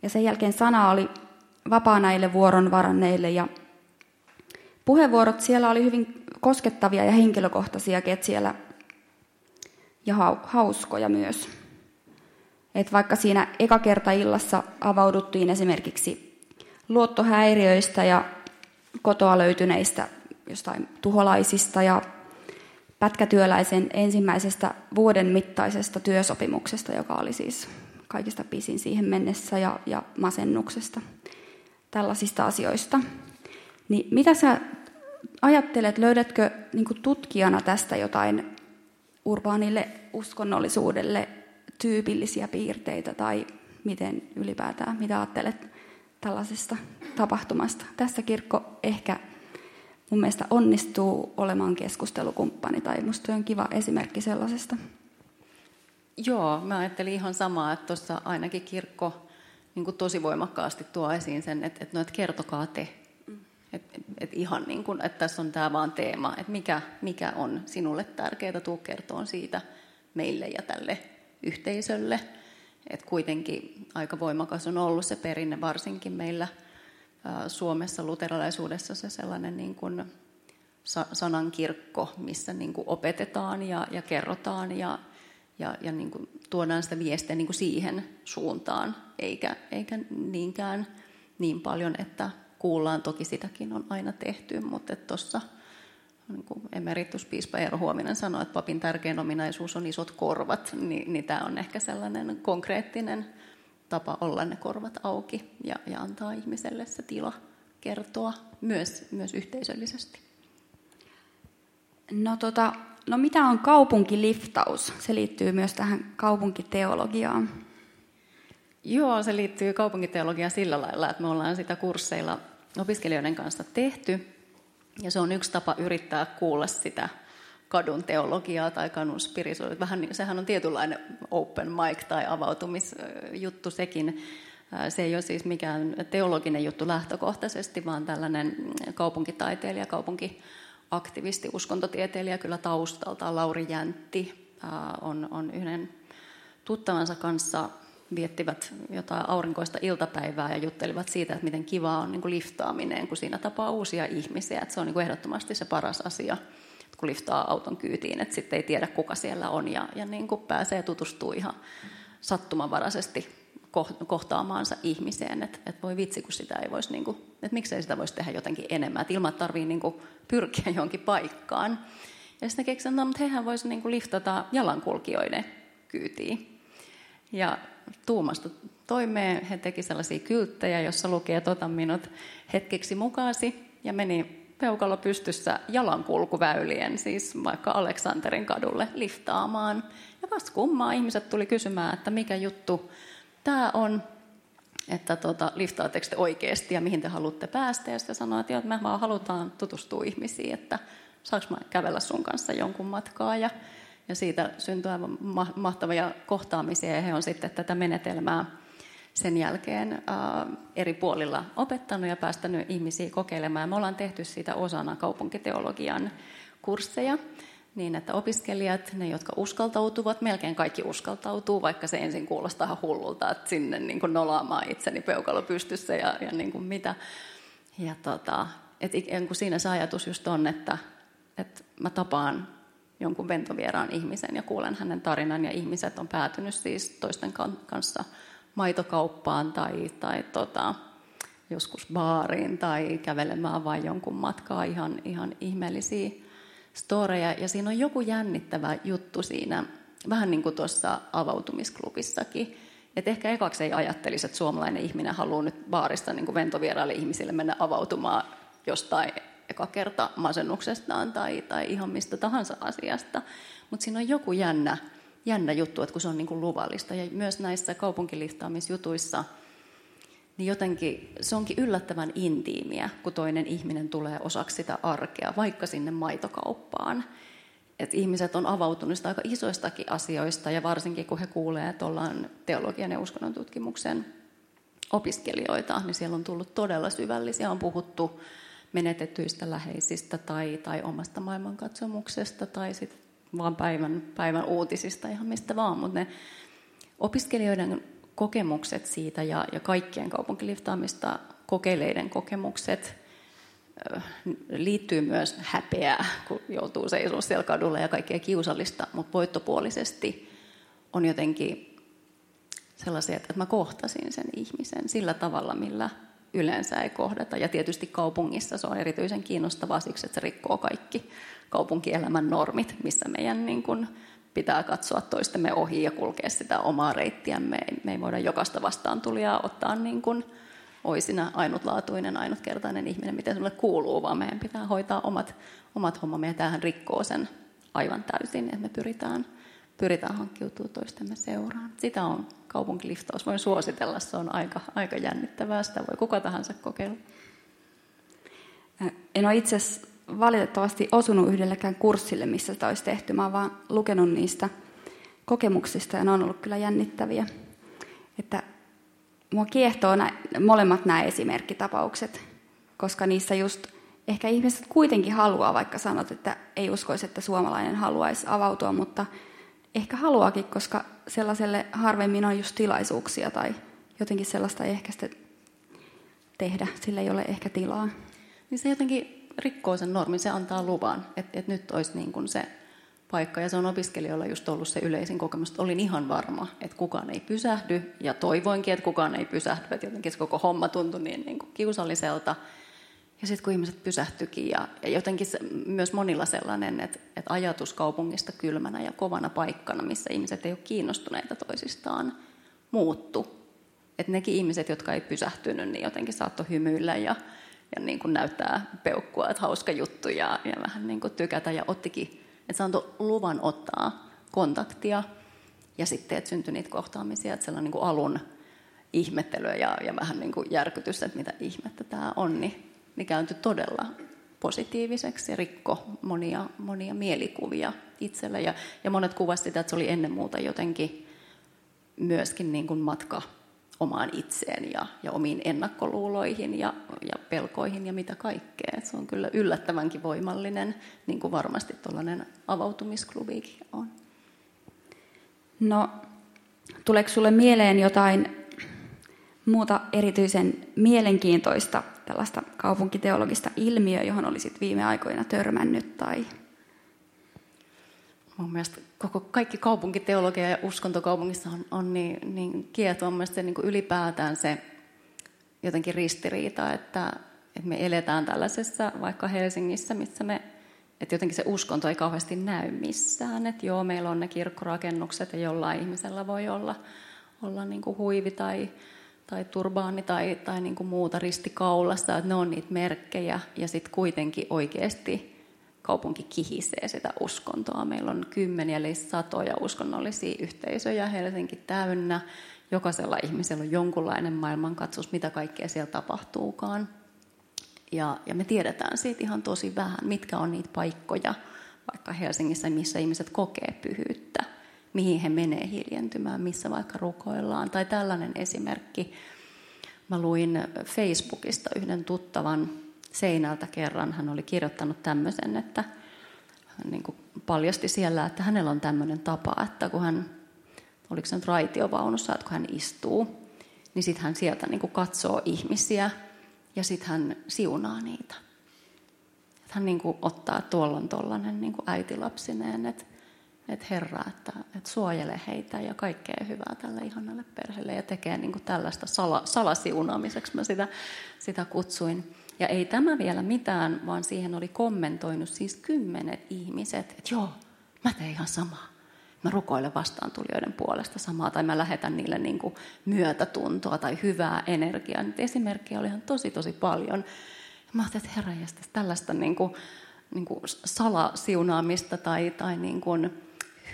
Ja sen jälkeen sana oli vapaa näille vuoron varanneille. Ja puheenvuorot siellä oli hyvin koskettavia ja henkilökohtaisia siellä ja hauskoja myös. Et vaikka siinä eka kerta illassa avauduttiin esimerkiksi luottohäiriöistä ja kotoa löytyneistä jostain tuholaisista ja pätkätyöläisen ensimmäisestä vuoden mittaisesta työsopimuksesta, joka oli siis kaikista pisin siihen mennessä, ja, ja masennuksesta, tällaisista asioista. Niin mitä sä ajattelet, löydätkö niin tutkijana tästä jotain urbaanille uskonnollisuudelle tyypillisiä piirteitä, tai miten ylipäätään, mitä ajattelet tällaisesta tapahtumasta? Tässä kirkko ehkä mun mielestä onnistuu olemaan keskustelukumppani, tai musta on kiva esimerkki sellaisesta. Joo, mä ajattelin ihan samaa, että tuossa ainakin kirkko niin tosi voimakkaasti tuo esiin sen, että, että, no, että kertokaa te. Mm. Että et ihan niin kuin, että tässä on tämä vaan teema, että mikä, mikä on sinulle tärkeää, tuu kertoa siitä meille ja tälle yhteisölle. Että kuitenkin aika voimakas on ollut se perinne, varsinkin meillä Suomessa luterilaisuudessa se sellainen niin kuin sanankirkko, missä niin kuin opetetaan ja, ja kerrotaan ja, ja, ja niin kuin tuodaan sitä viestiä niin kuin siihen suuntaan, eikä, eikä niinkään niin paljon, että kuullaan. Toki sitäkin on aina tehty, mutta tuossa niin kuin emerituspiispa Eero Huominen sanoi, että papin tärkein ominaisuus on isot korvat, niin, niin tämä on ehkä sellainen konkreettinen tapa olla ne korvat auki ja, ja antaa ihmiselle se tila kertoa myös, myös yhteisöllisesti. No, tota, no mitä on kaupunkiliftaus? Se liittyy myös tähän kaupunkiteologiaan. Joo, se liittyy kaupunkiteologiaan sillä lailla, että me ollaan sitä kursseilla opiskelijoiden kanssa tehty. Ja se on yksi tapa yrittää kuulla sitä kadun teologiaa tai kadun spirituaalisuutta. Vähän niin, sehän on tietynlainen open mic tai avautumisjuttu sekin. Se ei ole siis mikään teologinen juttu lähtökohtaisesti, vaan tällainen kaupunkitaiteilija, kaupunkiaktivisti, uskontotieteilijä kyllä taustalta. Lauri Jäntti on, on yhden tuttavansa kanssa viettivät jotain aurinkoista iltapäivää ja juttelivat siitä, että miten kiva on niin kuin liftaaminen, kun siinä tapaa uusia ihmisiä. Että se on niin kuin ehdottomasti se paras asia, kun liftaa auton kyytiin, että sitten ei tiedä, kuka siellä on ja, ja niin kuin pääsee tutustumaan ihan sattumanvaraisesti kohtaamaansa ihmiseen, että, että voi vitsi, kun sitä ei voisi, niin kuin, että miksei sitä voisi tehdä jotenkin enemmän, että ilman tarvii niin kuin pyrkiä johonkin paikkaan. Ja sitten keksin, että no, hehän voisi niin kuin liftata jalankulkijoiden kyytiin. Ja tuumasta toimeen he teki sellaisia kylttejä, jossa luki, että minut hetkeksi mukaasi, ja meni peukalo pystyssä jalankulkuväylien, siis vaikka Aleksanterin kadulle liftaamaan. Ja vasta kummaa ihmiset tuli kysymään, että mikä juttu tämä on, että tota, liftaatteko te oikeasti ja mihin te haluatte päästä. Ja sitten sanoi, että, me vaan halutaan tutustua ihmisiin, että saanko mä kävellä sun kanssa jonkun matkaa. Ja ja siitä syntyi aivan mahtavia kohtaamisia ja he on sitten tätä menetelmää sen jälkeen eri puolilla opettanut ja päästänyt ihmisiä kokeilemaan. Me ollaan tehty siitä osana kaupunkiteologian kursseja, niin että opiskelijat, ne jotka uskaltautuvat, melkein kaikki uskaltautuu, vaikka se ensin kuulostaa hullulta, että sinne niin kuin nolaamaan itseni peukalo pystyssä ja, ja niin kuin mitä. Ja tota, et ikään kuin siinä se ajatus just on, että, että mä tapaan jonkun ventovieraan ihmisen ja kuulen hänen tarinan ja ihmiset on päätynyt siis toisten kanssa maitokauppaan tai, tai tota, joskus baariin tai kävelemään vain jonkun matkaa ihan, ihan ihmeellisiä storeja. Ja siinä on joku jännittävä juttu siinä, vähän niin kuin tuossa avautumisklubissakin. Et ehkä ekaksi ei ajattelisi, että suomalainen ihminen haluaa nyt baarista niin ventovieraille ihmisille mennä avautumaan jostain eka kerta masennuksestaan tai, tai ihan mistä tahansa asiasta. Mutta siinä on joku jännä, jännä juttu, että kun se on niin kuin luvallista. Ja myös näissä kaupunkiliftaamisjutuissa, niin jotenkin se onkin yllättävän intiimiä, kun toinen ihminen tulee osaksi sitä arkea, vaikka sinne maitokauppaan. Et ihmiset on avautunut aika isoistakin asioista, ja varsinkin kun he kuulee, että ollaan teologian ja uskonnon tutkimuksen opiskelijoita, niin siellä on tullut todella syvällisiä, on puhuttu menetetyistä läheisistä tai, tai omasta maailmankatsomuksesta tai sitten vaan päivän, päivän uutisista, ihan mistä vaan. Mutta ne opiskelijoiden kokemukset siitä ja, ja kaikkien kaupunkiliftaamista kokeileiden kokemukset liittyy myös häpeää, kun joutuu seisomaan siellä kadulla ja kaikkea kiusallista, mutta voittopuolisesti on jotenkin sellaisia, että mä kohtasin sen ihmisen sillä tavalla, millä yleensä ei kohdata. Ja tietysti kaupungissa se on erityisen kiinnostavaa siksi, että se rikkoo kaikki kaupunkielämän normit, missä meidän niin kuin, pitää katsoa toistemme ohi ja kulkea sitä omaa reittiä. Me ei, voida jokaista vastaan tulijaa ottaa niin kuin oisina ainutlaatuinen, ainutkertainen ihminen, miten sinulle kuuluu, vaan meidän pitää hoitaa omat, omat hommamme. Ja tämähän rikkoo sen aivan täysin, että me pyritään, pyritään hankkiutumaan toistemme seuraan. Sitä on kaupunkiliftaus. Voin suositella, se on aika, aika jännittävää. Sitä voi kuka tahansa kokeilla. En ole itse valitettavasti osunut yhdellekään kurssille, missä sitä olisi tehty. Mä oon vaan lukenut niistä kokemuksista ja ne on ollut kyllä jännittäviä. Että mua kiehtoo nä- molemmat nämä esimerkkitapaukset, koska niissä just ehkä ihmiset kuitenkin haluaa, vaikka sanot, että ei uskoisi, että suomalainen haluaisi avautua, mutta ehkä haluakin, koska sellaiselle harvemmin on just tilaisuuksia tai jotenkin sellaista ei ehkä sitten tehdä, sillä ei ole ehkä tilaa. Niin se jotenkin rikkoo sen normin, se antaa luvan, että, että nyt olisi niin kuin se paikka. Ja se on opiskelijoilla just ollut se yleisin kokemus, että olin ihan varma, että kukaan ei pysähdy. Ja toivoinkin, että kukaan ei pysähdy, että jotenkin se koko homma tuntui niin, niin kuin kiusalliselta. Ja sitten kun ihmiset pysähtyikin ja, ja jotenkin se, myös monilla sellainen, että, että ajatus kaupungista kylmänä ja kovana paikkana, missä ihmiset ei ole kiinnostuneita toisistaan, muuttu. Että nekin ihmiset, jotka ei pysähtynyt, niin jotenkin saattoi hymyillä ja, ja niin kuin näyttää peukkua, että hauska juttu ja, ja vähän niin kuin tykätä ja ottikin, että se antoi luvan ottaa kontaktia ja sitten, että syntyi niitä kohtaamisia, että sellainen niin kuin alun ihmettelyä ja, ja vähän niin kuin järkytys, että mitä ihmettä tämä on, niin niin kääntyi todella positiiviseksi ja rikko monia, monia mielikuvia itsellä. Ja, ja monet kuvasivat sitä, että se oli ennen muuta jotenkin myöskin niin kuin matka omaan itseen ja, ja omiin ennakkoluuloihin ja, ja pelkoihin ja mitä kaikkea. Se on kyllä yllättävänkin voimallinen, niin kuin varmasti tuollainen avautumisklubiikin on. No, tuleeko sinulle mieleen jotain muuta erityisen mielenkiintoista tällaista kaupunkiteologista ilmiöä, johon olisit viime aikoina törmännyt? Tai... Mun mielestä koko, kaikki kaupunkiteologia ja uskontokaupungissa on, on niin, niin. Mun se niin ylipäätään se jotenkin ristiriita, että, että me eletään tällaisessa vaikka Helsingissä, missä me että jotenkin se uskonto ei kauheasti näy missään. Että joo, meillä on ne kirkkorakennukset ja jollain ihmisellä voi olla, olla niin kuin huivi tai tai turbaani tai, tai niin kuin muuta ristikaulassa, että ne on niitä merkkejä ja sitten kuitenkin oikeasti kaupunki kihisee sitä uskontoa. Meillä on kymmeniä eli satoja uskonnollisia yhteisöjä Helsinki täynnä. Jokaisella ihmisellä on jonkunlainen maailmankatsos, mitä kaikkea siellä tapahtuukaan. Ja, ja me tiedetään siitä ihan tosi vähän, mitkä on niitä paikkoja, vaikka Helsingissä, missä ihmiset kokee pyhyyttä mihin he menee hiljentymään, missä vaikka rukoillaan. Tai tällainen esimerkki. Mä luin Facebookista yhden tuttavan seinältä kerran. Hän oli kirjoittanut tämmöisen, että hän niin kuin paljasti siellä, että hänellä on tämmöinen tapa, että kun hän, oliko se nyt raitiovaunussa, että kun hän istuu, niin sitten hän sieltä niin kuin katsoo ihmisiä ja sitten hän siunaa niitä. Että hän niin kuin ottaa tuollon tollainen niin äitilapsineen, että että Herra, että, että suojele heitä ja kaikkea hyvää tälle ihanalle perheelle ja tekee niin kuin tällaista sala, salasiunaamiseksi, mä sitä, sitä kutsuin. Ja ei tämä vielä mitään, vaan siihen oli kommentoinut siis kymmenet ihmiset, että joo, mä teen ihan samaa. Mä rukoilen vastaantulijoiden puolesta samaa, tai mä lähetän niille niin kuin myötätuntoa tai hyvää energiaa. Nyt esimerkkejä oli ihan tosi, tosi paljon. Ja mä ajattelin, että herra tällaista niin kuin, niin kuin salasiunaamista tai, tai niin kuin,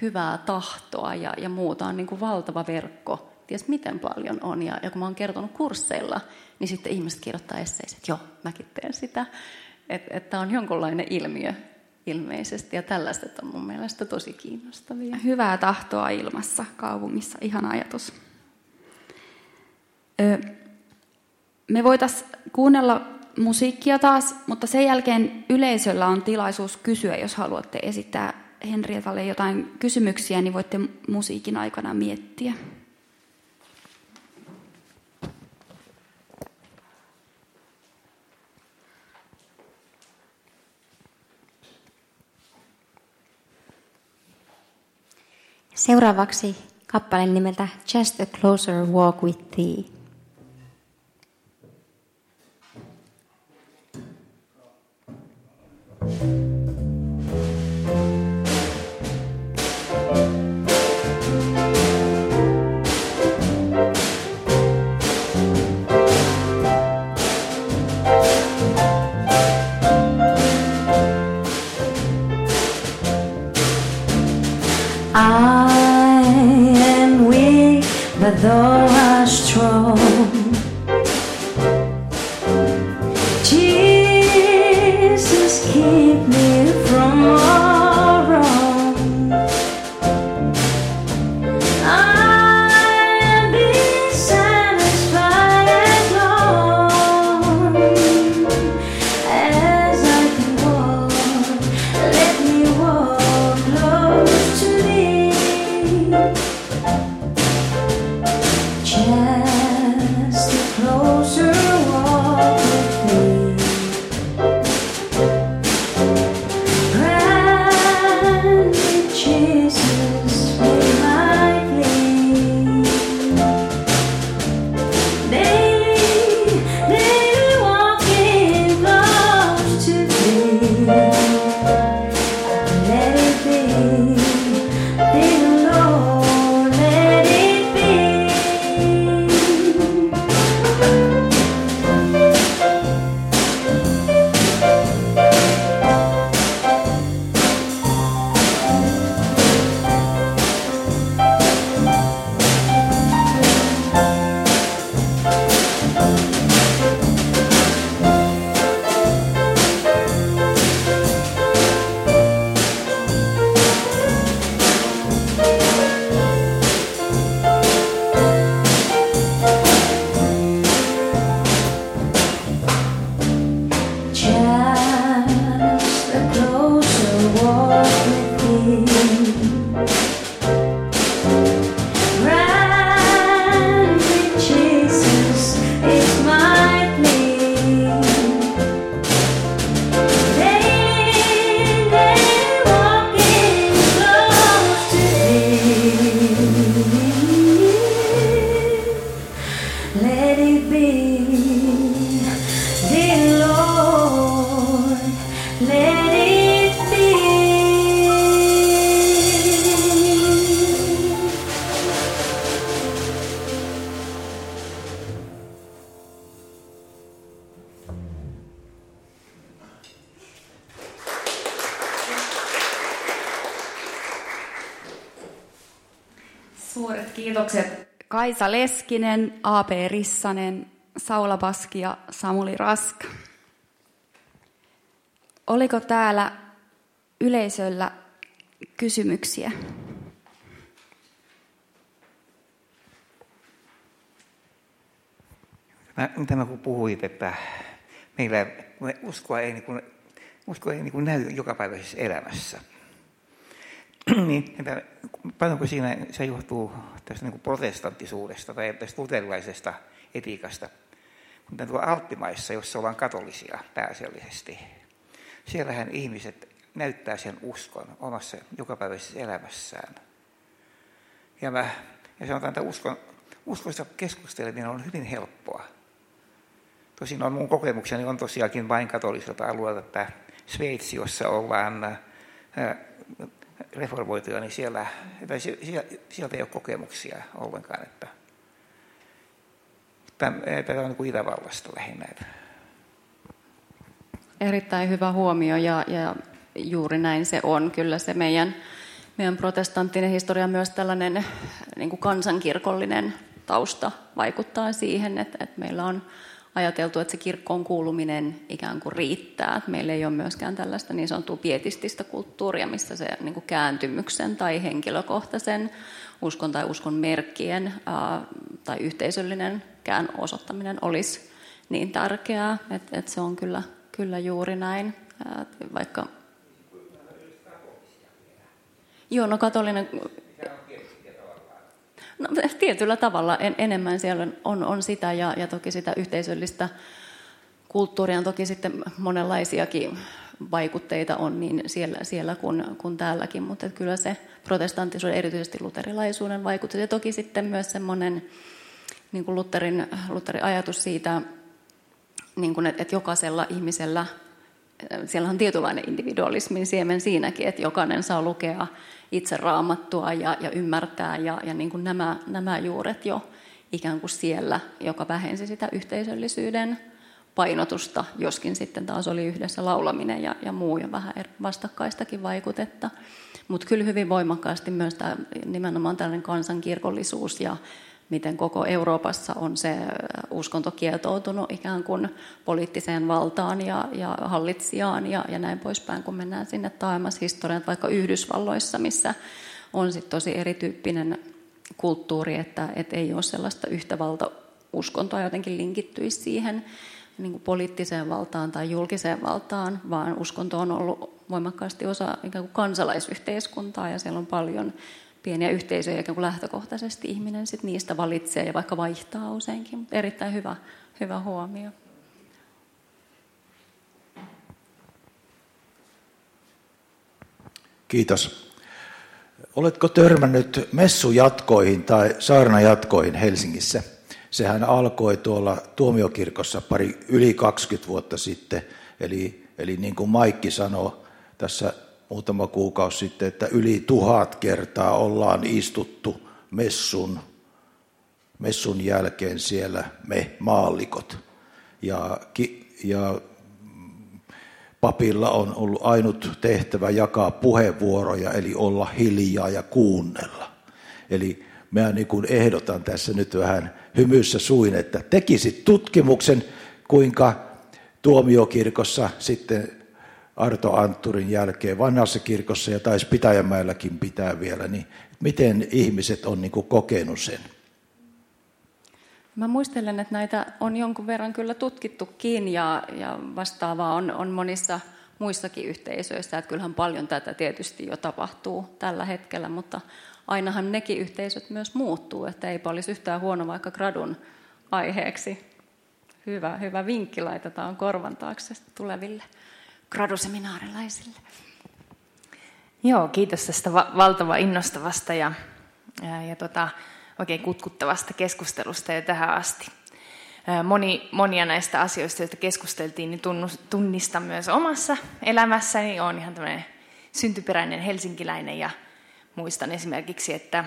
hyvää tahtoa ja, ja muuta on niin kuin valtava verkko. Ties miten paljon on. Ja, ja kun mä oon kertonut kursseilla, niin sitten ihmiset kirjoittaa esseisiin, että joo, mäkin teen sitä. Että et tämä on jonkunlainen ilmiö ilmeisesti. Ja tällaiset on mun mielestä tosi kiinnostavia. Hyvää tahtoa ilmassa kaupungissa. Ihan ajatus. Ö, me voitaisiin kuunnella musiikkia taas, mutta sen jälkeen yleisöllä on tilaisuus kysyä, jos haluatte esittää Henrietalle jotain kysymyksiä, niin voitte musiikin aikana miettiä. Seuraavaksi kappale nimeltä Just a Closer Walk with Thee. thank you I am weak, but thou art strong. Kaisa Leskinen, A.P. Rissanen, Saula Paski ja Samuli Rask. Oliko täällä yleisöllä kysymyksiä? Mä, mitä mä kun puhuit, että meillä me uskoa ei, niin kuin, uskoa ei niin kuin näy jokapäiväisessä elämässä. niin, että paljonko siinä se johtuu tästä niin protestanttisuudesta tai tästä luterilaisesta etiikasta. Mutta tuolla Alppimaissa, jossa ollaan katolisia pääasiallisesti, siellähän ihmiset näyttää sen uskon omassa jokapäiväisessä elämässään. Ja, mä, ja sanotaan, että uskon, uskosta keskusteleminen on hyvin helppoa. Tosin on mun kokemukseni on tosiaankin vain katoliselta alueelta, että Sveitsi, jossa ollaan reformoituja, niin siellä, sieltä ei ole kokemuksia ollenkaan. Että, tämä on niin kuin Itävallasta lähinnä. Erittäin hyvä huomio ja, ja juuri näin se on. Kyllä se meidän, meidän protestanttinen historia myös tällainen niin kuin kansankirkollinen tausta vaikuttaa siihen, että, että meillä on ajateltu, että se kirkkoon kuuluminen ikään kuin riittää. Meillä ei ole myöskään tällaista niin sanottua pietististä kulttuuria, missä se niin kuin kääntymyksen tai henkilökohtaisen uskon tai uskon merkkien ää, tai yhteisöllinen kään osoittaminen olisi niin tärkeää, että, että se on kyllä, kyllä juuri näin. Ää, vaikka Joo, no katolinen... No, tietyllä tavalla en, enemmän siellä on, on sitä ja, ja toki sitä yhteisöllistä kulttuuria. On toki sitten monenlaisiakin vaikutteita on niin siellä, siellä kuin, kuin täälläkin, mutta kyllä se protestanttisuuden, erityisesti luterilaisuuden vaikutus ja toki sitten myös semmoinen niin kuin Lutherin, Lutherin ajatus siitä, niin kuin, että, että jokaisella ihmisellä siellä on tietynlainen individualismin siemen siinäkin, että jokainen saa lukea itse raamattua ja, ja ymmärtää, ja, ja niin kuin nämä, nämä juuret jo ikään kuin siellä, joka vähensi sitä yhteisöllisyyden painotusta, joskin sitten taas oli yhdessä laulaminen ja, ja muu ja vähän vastakkaistakin vaikutetta. Mutta kyllä hyvin voimakkaasti myös tämä, nimenomaan tällainen kansankirkollisuus ja miten koko Euroopassa on se uskonto kietoutunut ikään kuin poliittiseen valtaan ja, ja hallitsijaan ja, ja näin poispäin, kun mennään sinne taemmas historiaan, vaikka Yhdysvalloissa, missä on sitten tosi erityyppinen kulttuuri, että, että ei ole sellaista yhtä valtauskontoa jotenkin linkittyisi siihen niin kuin poliittiseen valtaan tai julkiseen valtaan, vaan uskonto on ollut voimakkaasti osa ikään kuin kansalaisyhteiskuntaa ja siellä on paljon pieniä yhteisöjä, kuin lähtökohtaisesti ihminen sit niistä valitsee ja vaikka vaihtaa useinkin. Mutta erittäin hyvä, hyvä huomio. Kiitos. Oletko törmännyt messujatkoihin tai saarnajatkoihin Helsingissä? Sehän alkoi tuolla tuomiokirkossa pari yli 20 vuotta sitten. Eli, eli niin kuin Maikki sanoi tässä muutama kuukausi sitten, että yli tuhat kertaa ollaan istuttu messun, messun jälkeen siellä me maallikot. Ja, ja papilla on ollut ainut tehtävä jakaa puheenvuoroja, eli olla hiljaa ja kuunnella. Eli mä niin ehdotan tässä nyt vähän hymyssä suin, että tekisit tutkimuksen, kuinka tuomiokirkossa sitten Arto Antturin jälkeen vanhassa kirkossa ja taisi Pitäjämäelläkin pitää vielä, niin miten ihmiset on niin kuin kokenut sen? Mä muistelen, että näitä on jonkun verran kyllä tutkittukin ja, ja vastaavaa on, on monissa muissakin yhteisöissä. Että kyllähän paljon tätä tietysti jo tapahtuu tällä hetkellä, mutta ainahan nekin yhteisöt myös muuttuu, että ei olisi yhtään huono vaikka gradun aiheeksi. Hyvä, hyvä vinkki laitetaan korvan taakse tuleville graduseminaarilaisille. Joo, kiitos tästä va- valtava innostavasta ja, ja, ja tota, oikein kutkuttavasta keskustelusta jo tähän asti. Moni, monia näistä asioista, joista keskusteltiin, niin tunnistan myös omassa elämässäni. Olen ihan tämmöinen syntyperäinen helsinkiläinen ja muistan esimerkiksi, että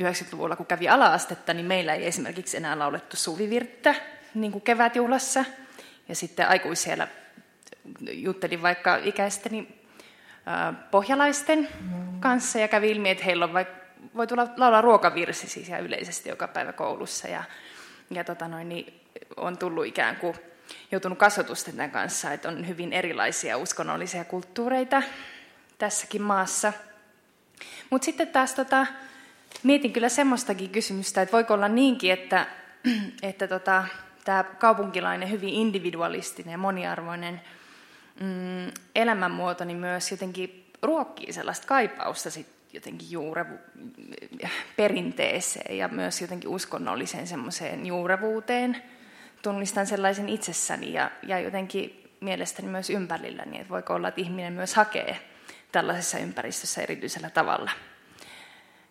90-luvulla kun kävi ala-astetta, niin meillä ei esimerkiksi enää laulettu suvivirttä niin kuin kevätjuhlassa – ja sitten aikuisiellä juttelin vaikka ikäisteni pohjalaisten kanssa ja kävi ilmi, että heillä on vaikka, voi tulla laulaa ruokavirsi siis ihan yleisesti joka päivä koulussa. Ja, ja tota noin, niin on tullut ikään kuin joutunut kasvatusten tämän kanssa, että on hyvin erilaisia uskonnollisia kulttuureita tässäkin maassa. Mutta sitten taas tota, mietin kyllä semmoistakin kysymystä, että voiko olla niinkin, että, että tota, tämä kaupunkilainen, hyvin individualistinen ja moniarvoinen mm, elämänmuoto niin myös jotenkin ruokkii sellaista kaipausta sit jotenkin juure, perinteeseen ja myös jotenkin uskonnolliseen semmoiseen juurevuuteen. Tunnistan sellaisen itsessäni ja, ja jotenkin mielestäni myös ympärilläni, että voiko olla, että ihminen myös hakee tällaisessa ympäristössä erityisellä tavalla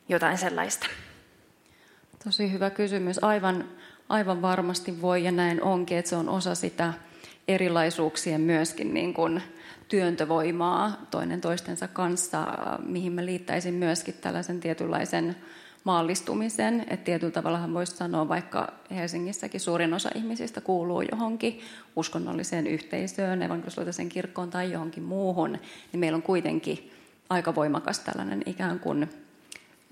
jotain sellaista. Tosi hyvä kysymys. Aivan aivan varmasti voi ja näin onkin, että se on osa sitä erilaisuuksien myöskin niin kuin työntövoimaa toinen toistensa kanssa, mihin mä liittäisin myöskin tällaisen tietynlaisen maallistumisen. Että tietyllä tavalla voisi sanoa, vaikka Helsingissäkin suurin osa ihmisistä kuuluu johonkin uskonnolliseen yhteisöön, evankelisluotaisen kirkkoon tai johonkin muuhun, niin meillä on kuitenkin aika voimakas tällainen ikään kuin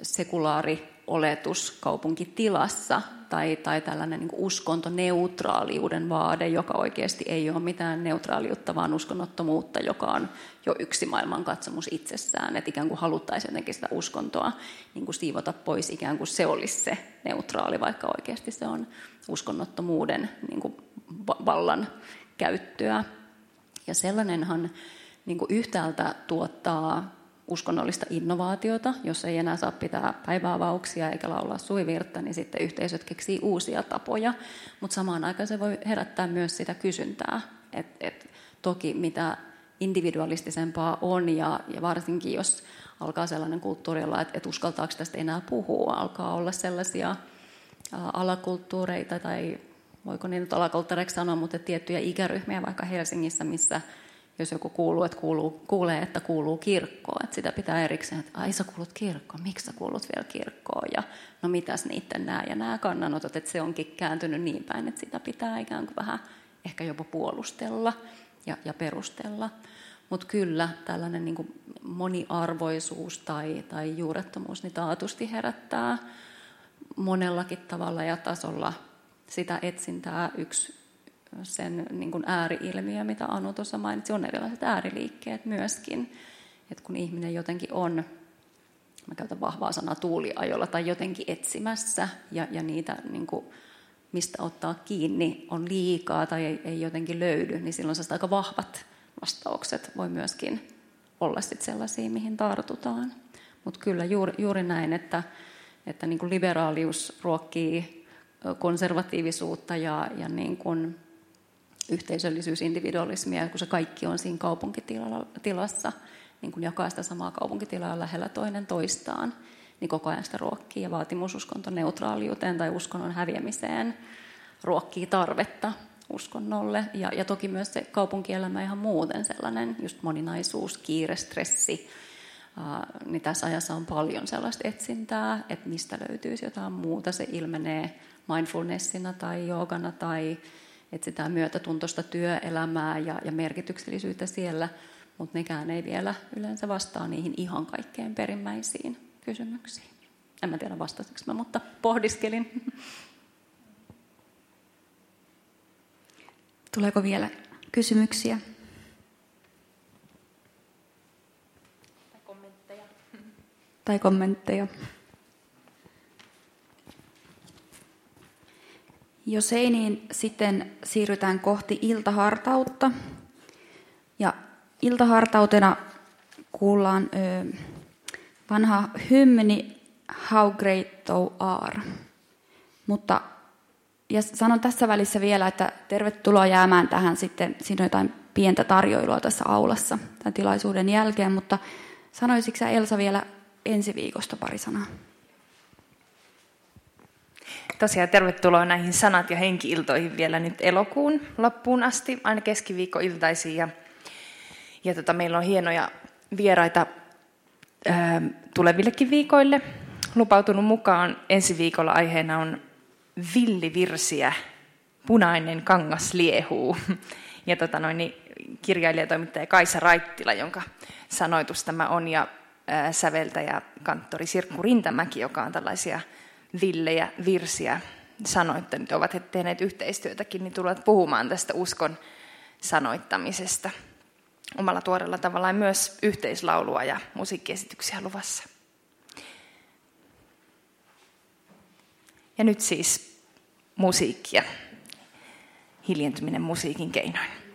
sekulaari oletus kaupunkitilassa tai, tai tällainen niin uskontoneutraaliuden vaade, joka oikeasti ei ole mitään neutraaliutta, vaan uskonnottomuutta, joka on jo yksi maailmankatsomus itsessään. Että ikään kuin haluttaisiin jotenkin sitä uskontoa niin kuin siivota pois, ikään kuin se olisi se neutraali, vaikka oikeasti se on uskonnottomuuden niin kuin vallan käyttöä. Ja sellainenhan niin kuin yhtäältä tuottaa uskonnollista innovaatiota, jos ei enää saa pitää päiväavauksia eikä laulaa suivirta, niin sitten yhteisöt keksii uusia tapoja, mutta samaan aikaan se voi herättää myös sitä kysyntää, että et toki mitä individualistisempaa on ja, ja varsinkin jos alkaa sellainen kulttuuri olla, että et uskaltaako tästä enää puhua, alkaa olla sellaisia ä, alakulttuureita tai voiko niin nyt alakulttuuriksi sanoa, mutta tiettyjä ikäryhmiä vaikka Helsingissä, missä jos joku kuuluu, että kuuluu, kuulee, että kuuluu kirkkoon, että sitä pitää erikseen, että ai sä kuulut kirkkoon, miksi sä kuulut vielä kirkkoon ja no mitäs niiden nämä ja nämä kannanotot, että se onkin kääntynyt niin päin, että sitä pitää ikään kuin vähän ehkä jopa puolustella ja, ja perustella. Mutta kyllä tällainen niin kuin moniarvoisuus tai, tai juurettomuus niin taatusti herättää monellakin tavalla ja tasolla sitä etsintää. Yksi sen niin kuin ääriilmiö, mitä Anu tuossa mainitsi, on erilaiset ääriliikkeet myöskin. Et kun ihminen jotenkin on, mä käytän vahvaa sanaa tuuliajolla, tai jotenkin etsimässä, ja, ja niitä, niin kuin, mistä ottaa kiinni, on liikaa tai ei, ei jotenkin löydy, niin silloin aika vahvat vastaukset voi myöskin olla sit sellaisia, mihin tartutaan. Mutta kyllä juuri, juuri näin, että, että niin kuin liberaalius ruokkii konservatiivisuutta ja, ja niin kuin yhteisöllisyys, individualismia, kun se kaikki on siinä kaupunkitilassa, niin kun jakaa sitä samaa kaupunkitilaa lähellä toinen toistaan, niin koko ajan sitä ruokkii ja vaatimus uskonton neutraaliuteen tai uskonnon häviämiseen ruokkii tarvetta uskonnolle. Ja, ja toki myös se kaupunkielämä ihan muuten sellainen, just moninaisuus, kiire, stressi, Uh, niin tässä ajassa on paljon sellaista etsintää, että mistä löytyisi jotain muuta. Se ilmenee mindfulnessina tai joogana tai etsitään myötätuntoista työelämää ja, ja merkityksellisyyttä siellä, mutta nekään ei vielä yleensä vastaa niihin ihan kaikkein perimmäisiin kysymyksiin. En mä tiedä vastasitko mä, mutta pohdiskelin. Tuleeko vielä kysymyksiä? Tai kommentteja. Tai kommentteja? Jos ei, niin sitten siirrytään kohti iltahartautta. Ja iltahartautena kuullaan ö, vanha hymni How Great Thou Are. Mutta ja sanon tässä välissä vielä, että tervetuloa jäämään tähän sitten, siinä on jotain pientä tarjoilua tässä aulassa tämän tilaisuuden jälkeen, mutta sanoisitko Elsa vielä ensi viikosta pari sanaa? Tosiaan tervetuloa näihin sanat- ja henkiiltoihin vielä nyt elokuun loppuun asti, aina keskiviikkoiltaisiin. Ja, ja tota, meillä on hienoja vieraita ää, tulevillekin viikoille. Lupautunut mukaan ensi viikolla aiheena on villivirsiä, punainen kangas liehuu. Ja tota noin, niin kirjailijatoimittaja Kaisa Raittila, jonka sanoitus tämä on, ja ää, säveltäjä kanttori Sirkku Rintämäki, joka on tällaisia villejä virsiä sanoitte, nyt ovat he tehneet yhteistyötäkin, niin tulevat puhumaan tästä uskon sanoittamisesta omalla tuorella tavallaan myös yhteislaulua ja musiikkiesityksiä luvassa. Ja nyt siis musiikkia, hiljentyminen musiikin keinoin.